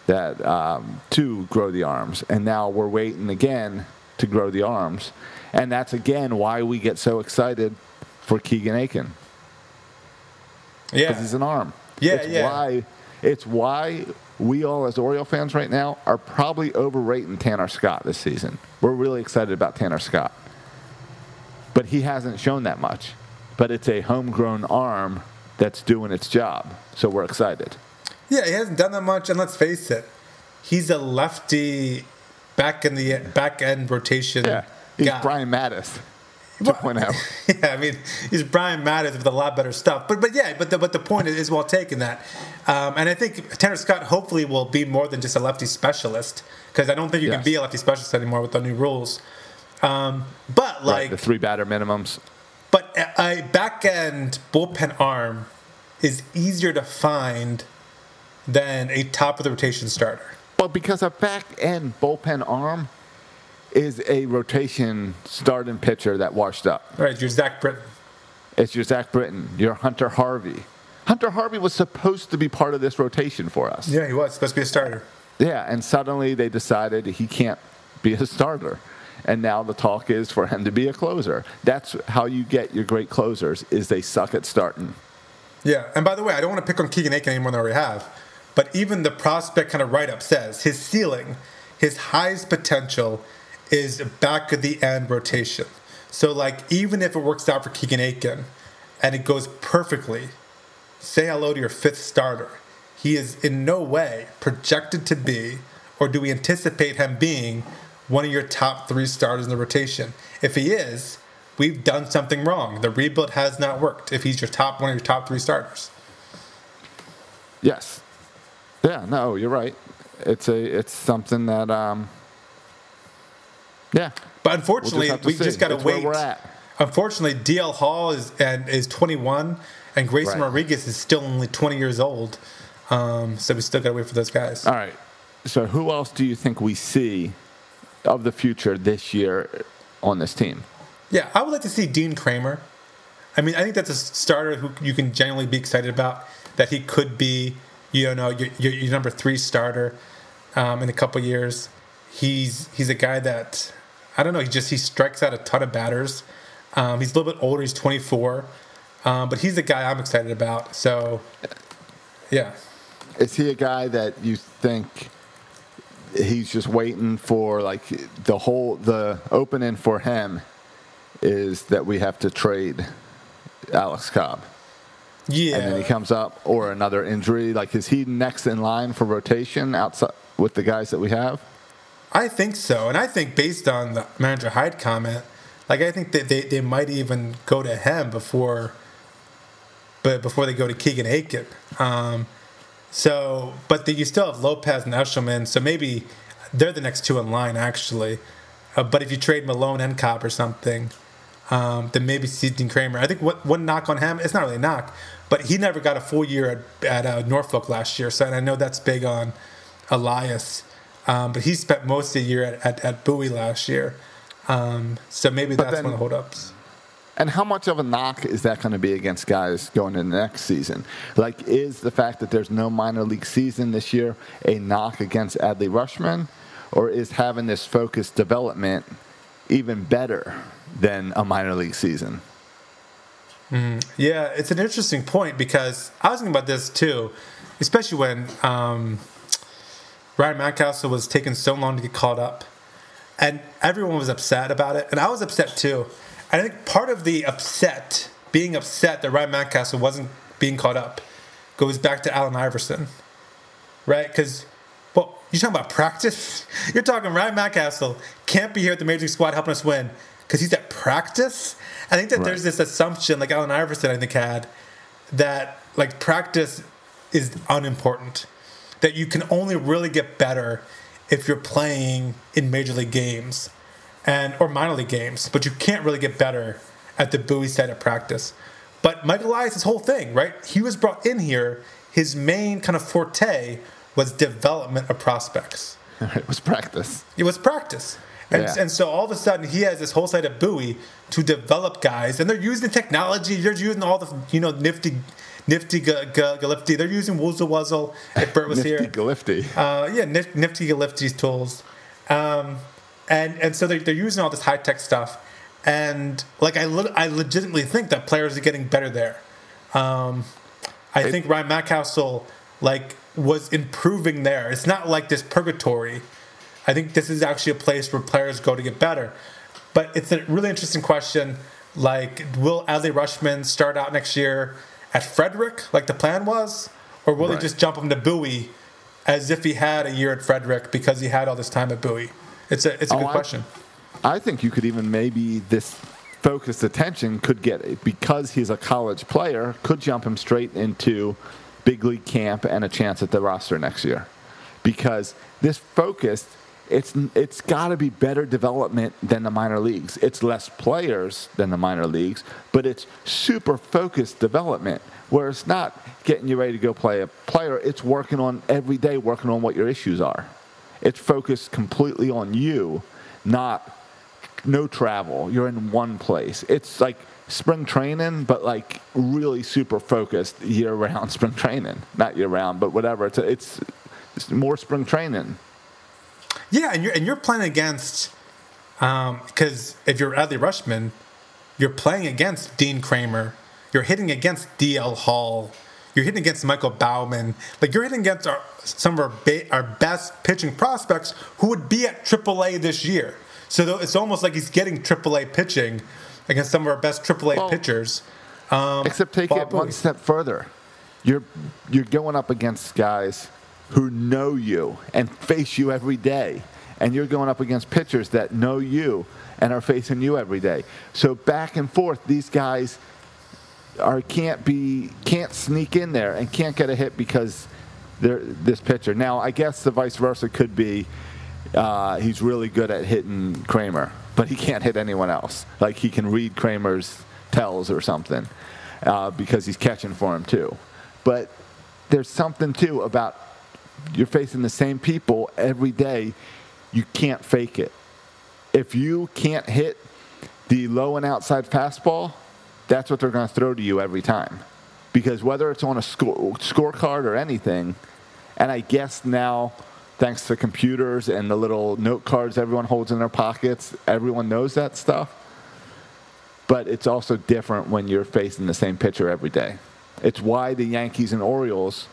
that um, to grow the arms. And now we're waiting again to grow the arms. And that's again why we get so excited for Keegan Akin Yeah. because he's an arm. Yeah, it's yeah. why It's why we all, as Oriole fans right now, are probably overrating Tanner Scott this season. We're really excited about Tanner Scott. But he hasn't shown that much. But it's a homegrown arm that's doing its job. So we're excited. Yeah, he hasn't done that much, and let's face it, he's a lefty back in the back end rotation. Yeah. He's guy. Brian Matusz Well, 2.0. Yeah, I mean, he's Brian Matusz with a lot better stuff. But but yeah, but the but the point is, is well taken that, um, and I think Tanner Scott hopefully will be more than just a lefty specialist because I don't think you can be a lefty specialist anymore with the new rules. Um, but Right, like, the three batter minimums. but a, a back end bullpen arm is easier to find than a top of the rotation starter. But because a back end bullpen arm is a rotation starting pitcher that washed up. Right, you're Zach Britton. It's your Zach Britton, your Hunter Harvey. Hunter Harvey was supposed to be part of this rotation for us. Yeah, he was supposed to be a starter. Yeah, and suddenly they decided he can't be a starter. And now the talk is for him to be a closer. That's how you get your great closers is they suck at starting. Yeah, and by the way, I don't want to pick on Keegan Akin anymore than I already have, but even the prospect kind of write up says his ceiling, his highest potential is back of the end rotation. So, like, even if it works out for Keegan Akin and it goes perfectly, say hello to your fifth starter. He is in no way projected to be, or do we anticipate him being, one of your top three starters in the rotation? If he is, we've done something wrong. The rebuild has not worked. If he's your top one of your top three starters, Yes. Yeah, no, you're right. It's a it's something that um Yeah. but We'll unfortunately, just have to we see. just got to wait. we're at. Unfortunately, DL Hall is and is 21, and Grayson Right. Rodriguez is still only 20 years old. Um, so we still got to wait for those guys. All right. So who else do you think we see of the future this year on this team? Yeah, I would like to see Dean Kremer. I mean, I think that's a starter who you can genuinely be excited about. That he could be, you know, your, your, your number three starter um, in a couple years. He's he's a guy that I don't know. He just he strikes out a ton of batters. Um, he's a little bit older. He's 24, um, but he's the guy I'm excited about. So, yeah, Is he a guy that you think he's just waiting for like the whole the opening for him is that we have to trade Alex Cobb yeah. and then he comes up or another injury like is he next in line for rotation outside with the guys that we have? I think so, and I think based on the manager Hyde comment, like I think that they, they might even go to him before, but before they go to Keegan Akin. Um, so, but the, you still have Lopez and Eshelman, so maybe they're the next two in line actually. Uh, but if you trade Milone and Cobb or something, um, then maybe Dean Kremer. I think what one knock on him, it's not really a knock, but he never got a full year at, at uh, Norfolk last year. So and I know that's big on Elias, um, but he spent most of the year at, at, at Bowie last year. Um, so maybe But that's then- one of the holdups. And how much of a knock is that going to be against guys going into the next season? Like, is the fact that there's no minor league season this year a knock against Adley Rutschman? Or is having this focused development even better than a minor league season? Yeah, it's an interesting point because I was thinking about this too, especially when um, Ryan Mountcastle was taking so long to get called up, and everyone was upset about it, and I was upset too. I think part of the upset, being upset that Ryan Mountcastle wasn't being called up, goes back to Allen Iverson, right? Because well, you're talking about practice. You're talking Ryan Mountcastle can't be here at the major league squad helping us win because he's at practice. I think that Right. there's this assumption, like Allen Iverson, I think had that like practice is unimportant. That you can only really get better if you're playing in major league games and or minor league games, but you can't really get better at the Bowie side of practice. But Michael Elias' whole thing, right? He was brought in here. His main kind of forte was development of prospects. it was practice. It was practice. And, Yeah. and so all of a sudden he has this whole side of Bowie to develop guys, and they're using technology. They're using all the you know nifty, nifty g- g- galifty. They're using Woozle Wuzzle. If Bert was Nifty here, Galifty. uh, yeah, nif- nifty galifty's tools, um, and and so they're, they're using all this high tech stuff, and like I le- I legitimately think that players are getting better there. Um, I think Ryan Mackhousel, like was improving there. It's not like this purgatory. I think this is actually a place where players go to get better. But it's a really interesting question. Like, will Adley Rutschman start out next year at Frederick, like the plan was, or will Right. he just jump him to Bowie as if he had a year at Frederick because he had all this time at Bowie? It's a it's a Oh, good I- question. I think you could even maybe this focused attention could get because he's a college player could jump him straight into big league camp and a chance at the roster next year because this focused it's it's got to be better development than the minor leagues it's less players than the minor leagues but it's super focused development where it's not getting you ready to go play a player it's working on every day working on what your issues are it's focused completely on you not no travel. You're in one place. It's like spring training, but like really super focused year round spring training. Not year round, but whatever. It's, it's, it's more spring training. Yeah, and you're and you're playing against because if you're Adley Rutschman, you're playing against Dean Kremer. You're hitting against DL Hall. You're hitting against Michael Baumann. Like you're hitting against our, some of our ba- our best pitching prospects who would be at AAA this year. So though it's almost like he's getting AAA pitching against some of our best AAA Well, pitchers. Um, Except take Bob it one step further. You're you're going up against guys who know you and face you every day, and you're going up against pitchers that know you and are facing you every day. So back and forth, these guys are can't be can't sneak in there and can't get a hit because they're this pitcher. Now I guess the vice versa could be uh, he's really good at hitting Kremer, but he can't hit anyone else. Like he can read Kremer's tells or something uh, because he's catching for him too. But there's something too about you're facing the same people every day. You can't fake it. If you can't hit the low and outside fastball, that's what they're going to throw to you every time. Because whether it's on a score, scorecard or anything, and I guess now, thanks to computers and the little note cards everyone holds in their pockets, everyone knows that stuff. But it's also different when you're facing the same pitcher every day. It's why the Yankees and Orioles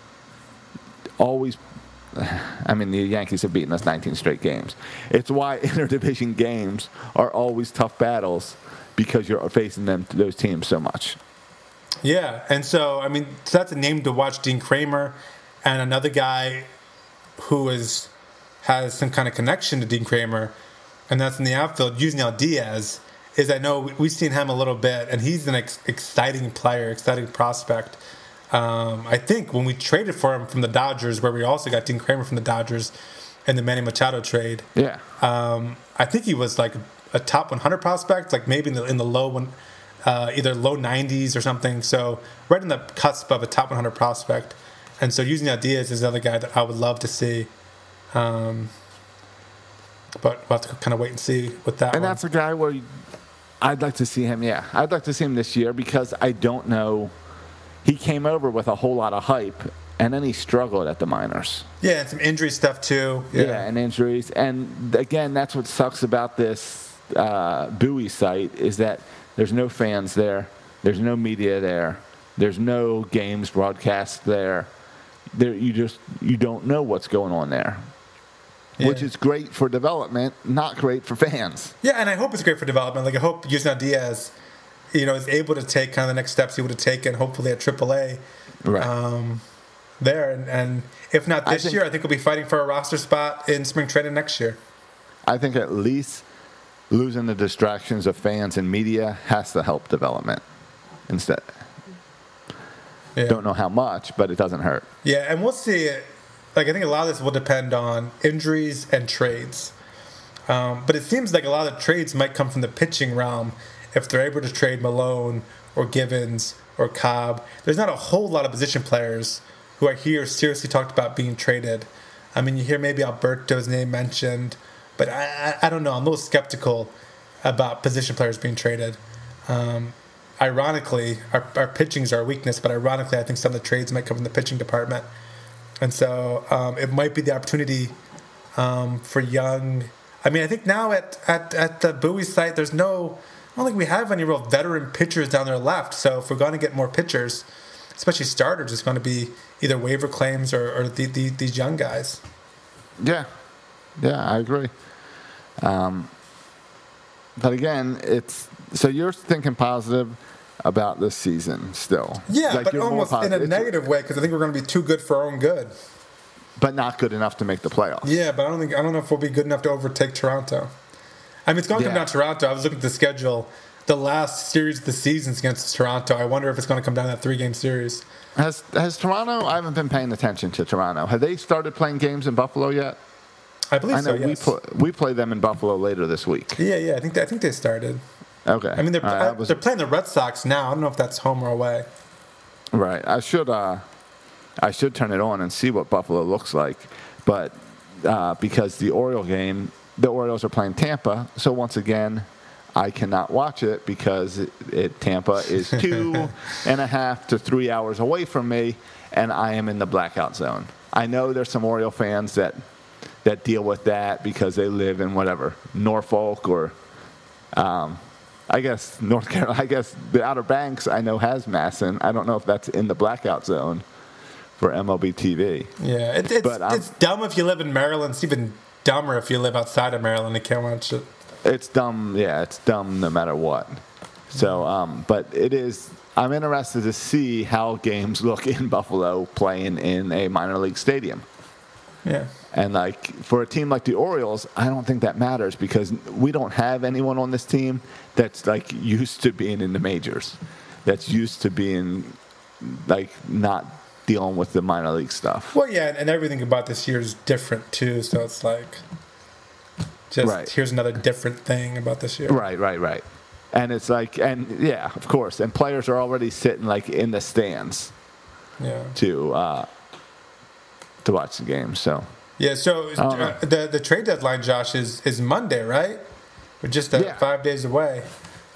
always I mean, the Yankees have beaten us 19 straight games. It's why interdivision games are always tough battles because you're facing them those teams so much. Yeah, and so I mean, so that's a name to watch. Dean Kremer, and another guy who is has some kind of connection to Dean Kremer, and that's in the outfield. Yusniel Diaz is I know we- we've seen him a little bit, and he's an ex- exciting player, exciting prospect. Um, I think when we traded for him from the Dodgers, where we also got Dean Kremer from the Dodgers in the Manny Machado trade, Yeah. um, I think he was like a top 100 prospect, like maybe in the, in the low one, uh, either low 90s or something. So right in the cusp of a top 100 prospect. And so Yusniel Diaz is another guy that I would love to see. Um, but we'll have to kind of wait and see with that And one. that's a guy where I'd like to see him, yeah. I'd like to see him this year because I don't know. He came over with a whole lot of hype, and then he struggled at the minors. yeah, and some injury stuff too. Yeah, and injuries. And again, that's what sucks about this uh, Bowie site is that there's no fans there, there's no media there, there's no games broadcast there. There, you just you don't know what's going on there, which is great for development, not great for fans. Yeah, and I hope it's great for development. Like I hope Yusniel Diaz, you know, is able to take kind of the next steps he would have taken, hopefully at AAA. Right. um, there. And, and if not I this think- year, I think we'll be fighting for a roster spot in spring training next year. I think at least losing the distractions of fans and media has to help development. Instead, Yeah. don't know how much, but it doesn't hurt. Yeah, and we'll see. Like I think a lot of this will depend on injuries and trades. Um, but it seems like a lot of trades might come from the pitching realm if they're able to trade Milone or Givens or Cobb. There's not a whole lot of position players who I hear seriously talked about being traded. I mean, you hear maybe Alberto's name mentioned, but I, I, I don't know. I'm a little skeptical about position players being traded. Um, ironically, our, our pitching is our weakness, but ironically, I think some of the trades might come from the pitching department. And so um, it might be the opportunity um, for young. I mean, I think now at, at, at the Bowie site, there's no, I don't think we have any real veteran pitchers down there left. So if we're going to get more pitchers, especially starters, it's going to be either waiver claims or, or the, the, these young guys. Yeah, yeah, I agree. Um, but again, it's so you're thinking positive about this season still. Yeah, Like, but almost in a negative way because I think we're going to be too good for our own good. but not good enough to make the playoffs. Yeah, but I don't think I don't know if we'll be good enough to overtake Toronto. I mean, it's going to come Yeah. down to Toronto. I was looking at the schedule. The last series of the season's against Toronto. I wonder if it's going to come down to that three game series. Has has Toronto? I haven't been paying attention to Toronto. Have they started playing games in Buffalo yet? I believe I know so. Yes. we play, we play them in Buffalo later this week. yeah, yeah. I think they, I think they started. Okay. I mean, they're right, I was- they're playing the Red Sox now. I don't know if that's home or away. Right. I should uh, I should turn it on and see what Buffalo looks like, but uh, because the Oriole game, the Orioles are playing Tampa, so once again, I cannot watch it because it, it, Tampa is two and a half to three hours away from me, and I am in the blackout zone. I know there's some Oriole fans that that deal with that because they live in whatever Norfolk or um, I guess North Carolina. I guess the Outer Banks I know has MASN. I don't know if that's in the blackout zone for MLB TV. Yeah, it, it's it's dumb if you live in Maryland. It's even dumber if you live outside of Maryland and can't watch it. It's dumb. Yeah, it's dumb no matter what. So, um, but it is. I'm interested to see how games look in Buffalo playing in a minor league stadium. Yeah. And like for a team like the Orioles, I don't think that matters because we don't have anyone on this team that's like used to being in the majors, that's used to being like not dealing with the minor league stuff. Well, yeah, and, and everything about this year is different too. So it's like, just Right. here's another different thing about this year. Right, right, right. And it's like, and yeah, of course. And players are already sitting like in the stands Yeah. to uh, to watch the game. So Yeah. So uh, the the trade deadline, Josh, is is Monday, right? We're just uh, Yeah. five days away.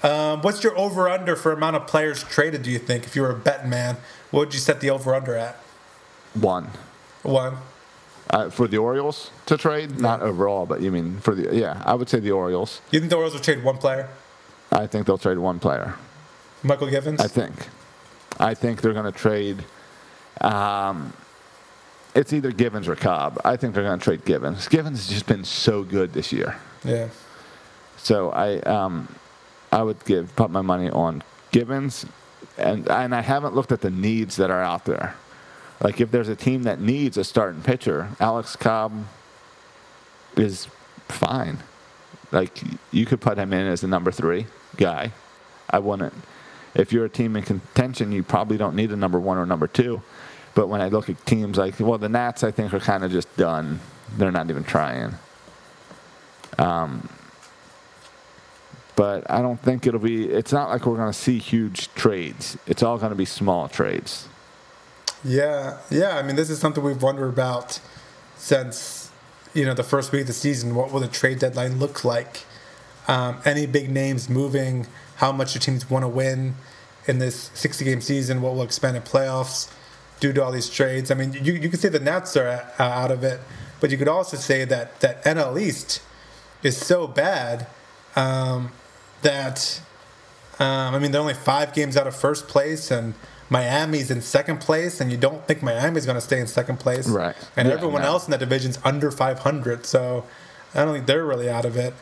Um, what's your over under for amount of players traded? Do you think, if you were a betting man, what would you set the over under at? one One. uh, for the Orioles to trade, not overall, but you mean for the yeah, I would say the Orioles. You think the Orioles will trade one player, I think they'll trade one player. Mychal Givens? I think. I think they're going to trade. Um, it's either Givens or Cobb. I think they're going to trade Givens. Givens has just been so good this year. yeah. So I, um, I would give put my money on Givens, and and I haven't looked at the needs that are out there. Like if there's a team that needs a starting pitcher, Alex Cobb is fine. Like you could put him in as the number three guy. I wouldn't. If you're a team in contention, you probably don't need a number one or number two. But when I look at teams like, well, the Nats, I think are kind of just done. They're not even trying. Um, but I don't think it'll be. It's not like we're going to see huge trades. It's all going to be small trades. Yeah, yeah. I mean, this is something we've wondered about since you know the first week of the season. What will the trade deadline look like? Um, any big names moving? How much do teams want to win in this 60-game season? What will expanded playoffs do to all these trades? I mean, you you could say the Nets are uh, out of it, but you could also say that that NL East is so bad um, that um, I mean, they're only five games out of first place, and Miami's in second place, and you don't think Miami's going to stay in second place, Right. And Yeah, everyone no. else in that division's under 500, so I don't think they're really out of it.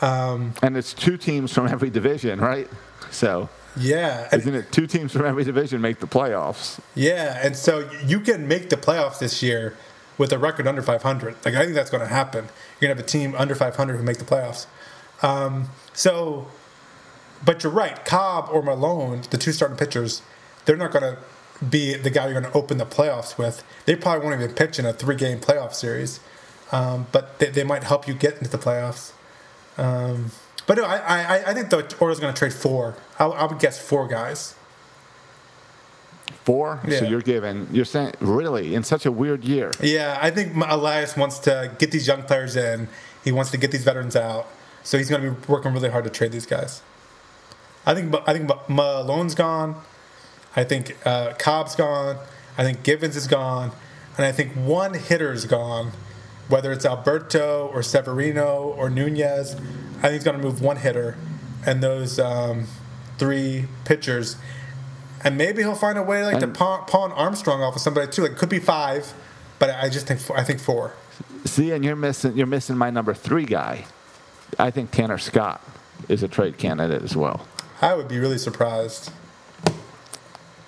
And it's two teams from every division, right? So Yeah, isn't it two teams from every division make the playoffs? yeah, and so you can make the playoffs this year with a record under 500. Like I think that's going to happen. You're going to have a team under 500 who make the playoffs. Um, so, but you're right. Cobb or Milone, the two starting pitchers, they're not going to be the guy you're going to open the playoffs with. They probably won't even pitch in a three-game playoff series, um, but they, they might help you get into the playoffs. Um, but no, I, I, I think the Orioles going to trade four. I, I would guess four guys. Four. Yeah. So you're giving. You're saying really in such a weird year. Yeah, I think Elias wants to get these young players in. He wants to get these veterans out. So he's going to be working really hard to trade these guys. I think I think Milone's gone. I think uh, Cobb's gone. I think Givens is gone, and I think one hitter's gone. Whether it's Alberto or Severino or Nunez, I think he's going to move one hitter, and those um, three pitchers. and maybe he'll find a way like to pawn, pawn Armstrong off of somebody too. Like it could be five, but I just think four, I think four. See, and you're missing you're missing my number three guy. I think Tanner Scott is a trade candidate as well. I would be really surprised.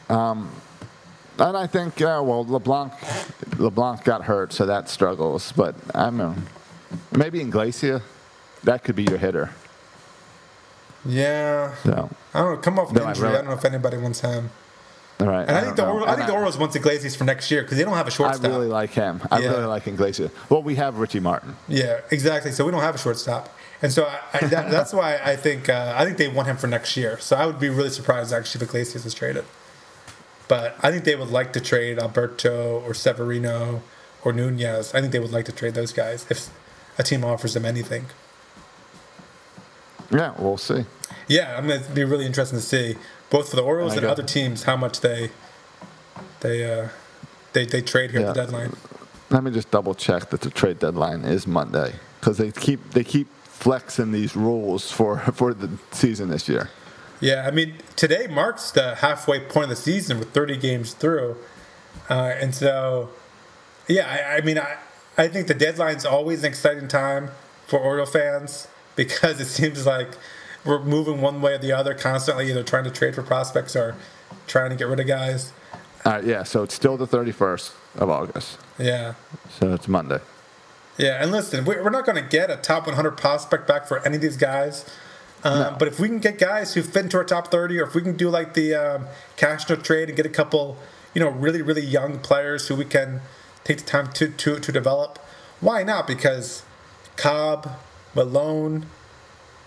And I think, uh, well, LeBlanc, LeBlanc got hurt, so that struggles. But I mean, maybe Iglesias, that could be your hitter. Yeah, So, I don't know. Come off I injury. I really- don't know if anybody wants him. all right. And I, think the. Orioles, I think the Orioles wants Iglesias for next year because they don't have a shortstop. I really like him. I Yeah. really like Iglesias. Well, we have Richie Martin. Yeah, exactly. So we don't have a shortstop, and so I, I, that, that's why I think uh, I think they want him for next year. So I would be really surprised actually if Iglesias is traded. But I think they would like to trade Alberto or Severino or Nunez. I think they would like to trade those guys if a team offers them anything. Yeah, we'll see. Yeah, I'm gonna be really interesting to see both for the Orioles And and other teams how much they they uh, they they trade here at the deadline. Let me just double check that the trade deadline is Monday because they keep they keep flexing these rules for for the season this year. Yeah, I mean, today marks the halfway point of the season with 30 games through. Uh, and so, yeah, I, I mean, I, I think the deadline's always an exciting time for Oriole fans because it seems like we're moving one way or the other constantly, either trying to trade for prospects or trying to get rid of guys. Right, yeah, so it's still the 31st of August. Yeah. So it's Monday. Yeah, and listen, we- we're not going to get a top 100 prospect back for any of these guys. Um, But if we can get guys who fit into our top 30, or if we can do like the um, Cashner trade and get a couple, you know, really, really young players who we can take the time to, to, to develop, why not? Because Cobb, Milone,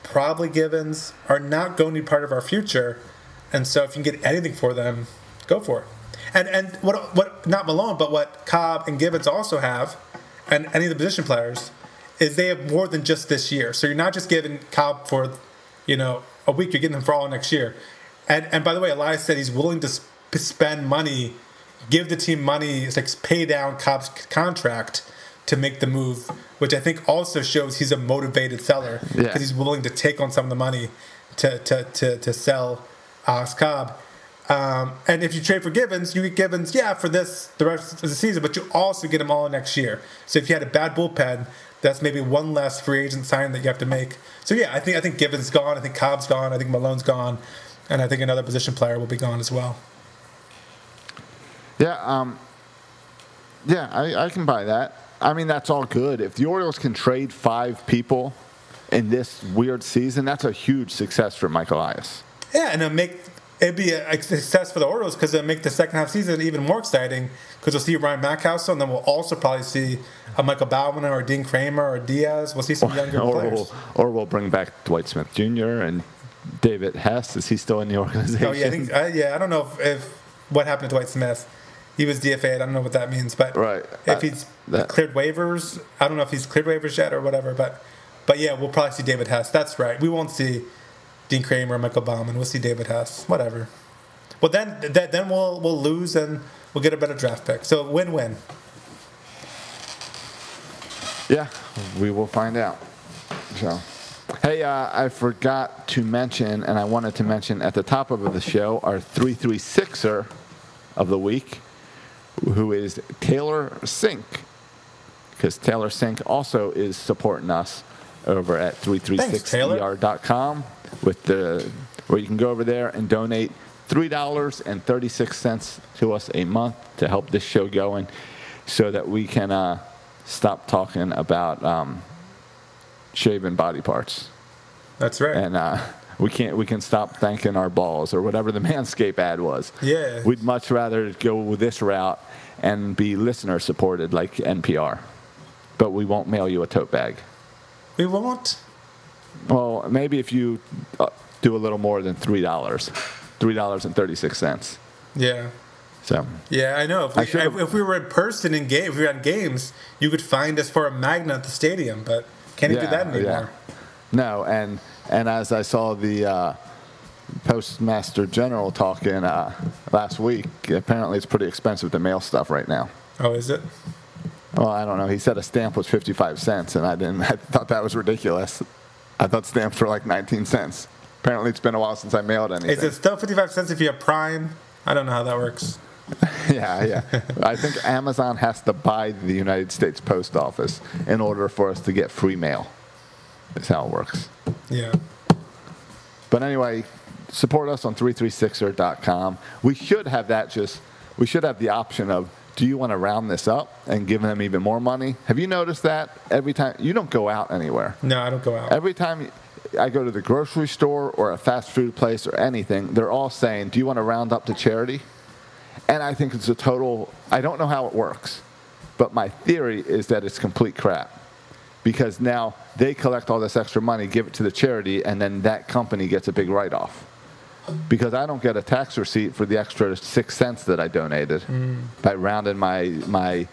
probably Givens are not going to be part of our future. And so if you can get anything for them, go for it. And and what what not Milone, but what Cobb and Givens also have, and any of the position players, is they have more than just this year. So you're not just giving Cobb for, you know, a week. You're getting them for all next year. And and by the way, Elias said he's willing to sp- spend money, give the team money, it's like pay down Cobb's c- contract to make the move, which I think also shows he's a motivated seller because Yeah. he's willing to take on some of the money to to to, to sell Alex Cobb. Um, and if you trade for Givens, you get Givens, yeah, for this the rest of the season, but you also get him all next year. So if you had a bad bullpen, that's maybe one less free agent sign that you have to make. So yeah, I think I think Givens gone, I think Cobb's gone, I think Milone's gone, and I think another position player will be gone as well. Yeah, um, yeah, I, I can buy that. I mean, that's all good. If the Orioles can trade five people in this weird season, that's a huge success for Mike Elias. Yeah, and it'll make it'd be a, success for the Orioles because it'll make the second half season even more exciting because we'll see Ryan Mountcastle and then we'll also probably see a Michael Baumann or Dean Kremer or Diaz. We'll see some younger or, players. we'll, or we'll bring back Dwight Smith Jr. and David Hess. Is he still in the organization? Oh yeah, I think uh, yeah. I don't know if, if what happened to Dwight Smith. He was DFA'd. I don't know what that means, but Right. if Uh, he's that- cleared waivers, I don't know if he's cleared waivers yet or whatever. But but yeah, we'll probably see David Hess. That's right. We won't see Dean Kremer, Michael Baumann. We'll see David Hess. Whatever. Well, then then then we'll we'll lose and we'll get a better draft pick. So win win. Yeah, we will find out. So, hey, uh, I forgot to mention, and I wanted to mention at the top of the show, our 336er of the week, who is Taylor Sink. Because Taylor Sink also is supporting us over at Thanks, Taylor. 336er.com with the where you can go over there and donate three dollars and thirty six cents to us a month to help this show going, so that we can uh, stop talking about um, shaving body parts That's right. and uh, we can't we can stop thanking our balls or whatever the Manscaped ad was. Yeah. we'd much rather go this route and be listener supported like NPR, but we won't mail you a tote bag. We won't. Well, maybe if you uh, do a little more than three dollars, three dollars and thirty six cents. Yeah. So Yeah, I know. If we, should've- if we were in person in game, if we were at games, you could find us for a magnet at the stadium, but can't even do that anymore. No, and and as I saw the uh, postmaster general talking uh, last week, apparently it's pretty expensive to mail stuff right now. Oh, is it? Well, I don't know. He said a stamp was 55 cents, and I didn't. I thought that was ridiculous. I thought stamps were like 19 cents. Apparently, it's been a while since I mailed anything. Is it still 55 cents if you have Prime I don't know how that works. yeah, yeah. I think Amazon has to buy the United States Post Office in order for us to get free mail. That's how it works. Yeah. But anyway, support us on 336er.com. We should have that just, we should have the option of, do you want to round this up and give them even more money? Have you noticed that every time? You don't go out anywhere. No, I don't go out. Every time I go to the grocery store or a fast food place or anything, they're all saying, do you want to round up to charity? And I think it's a total, I don't know how it works, but my theory is that it's complete crap. Because now they collect all this extra money, give it to the charity, and then that company gets a big write off. Because I don't get a tax receipt for the extra six cents that I donated by rounding my, my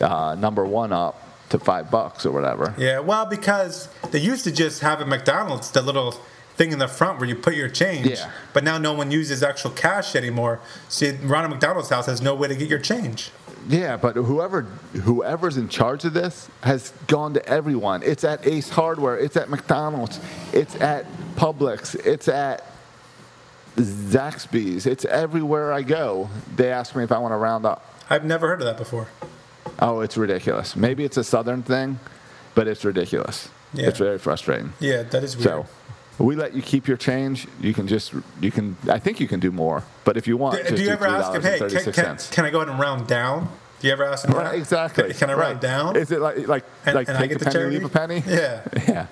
uh, number one up to five bucks or whatever. Yeah, well, because they used to just have at McDonald's the little thing in the front where you put your change. Yeah. But now no one uses actual cash anymore. See, Ronald McDonald's house has no way to get your change. Yeah, but whoever whoever's in charge of this has gone to everyone. It's at Ace Hardware, it's at McDonald's, it's at Publix, it's at Zaxby's. It's everywhere I go. They ask me if I want to round up. I've never heard of that before. Oh, it's ridiculous. Maybe it's a southern thing, but it's ridiculous. Yeah. It's very frustrating. Yeah, that is weird. So we let you keep your change. You can just you can. I think you can do more, but if you want, do, just do you ever ask him, hey, can, can, can I go ahead and round down? Do you ever ask him Right, exactly. Can, can I round Right. down? Is it like like And- like and I get a the penny, leave a penny? Yeah. Yeah.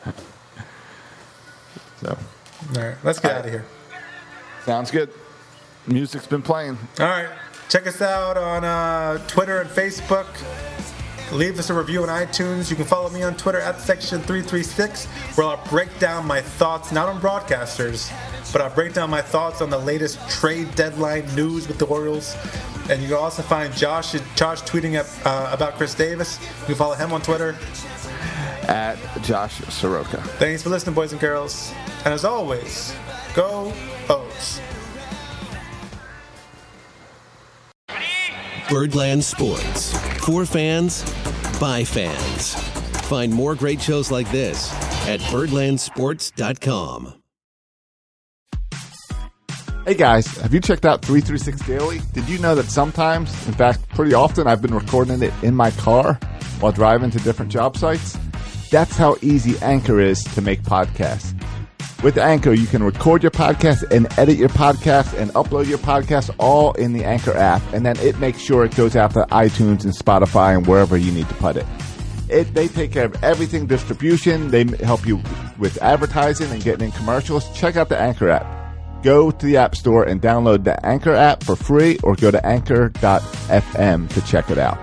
So All right, let's get out of here. Sounds good. Music's been playing. All right. Check us out on uh, Twitter and Facebook. Leave us a review on iTunes. You can follow me on Twitter at Section336, where I'll break down my thoughts, not on broadcasters, but I'll break down my thoughts on the latest trade deadline news with the Orioles. And you can also find Josh, Josh tweeting up, uh, about Chris Davis. You can follow him on Twitter. At Josh Soroka. Thanks for listening, boys and girls. And as always, go O's. Birdland Sports. For fans, by fans. Find more great shows like this at birdlandsports.com. Hey guys, have you checked out 336 Daily? Did you know that sometimes, in fact, pretty often, I've been recording it in my car while driving to different job sites? That's how easy Anchor is to make podcasts. With Anchor, you can record your podcast and edit your podcast and upload your podcast all in the Anchor app, and then it makes sure it goes out to iTunes and Spotify and wherever you need to put it. It, they take care of everything distribution. They help you with advertising and getting in commercials. Check out the Anchor app. Go to the App Store and download the Anchor app for free or go to anchor.fm to check it out.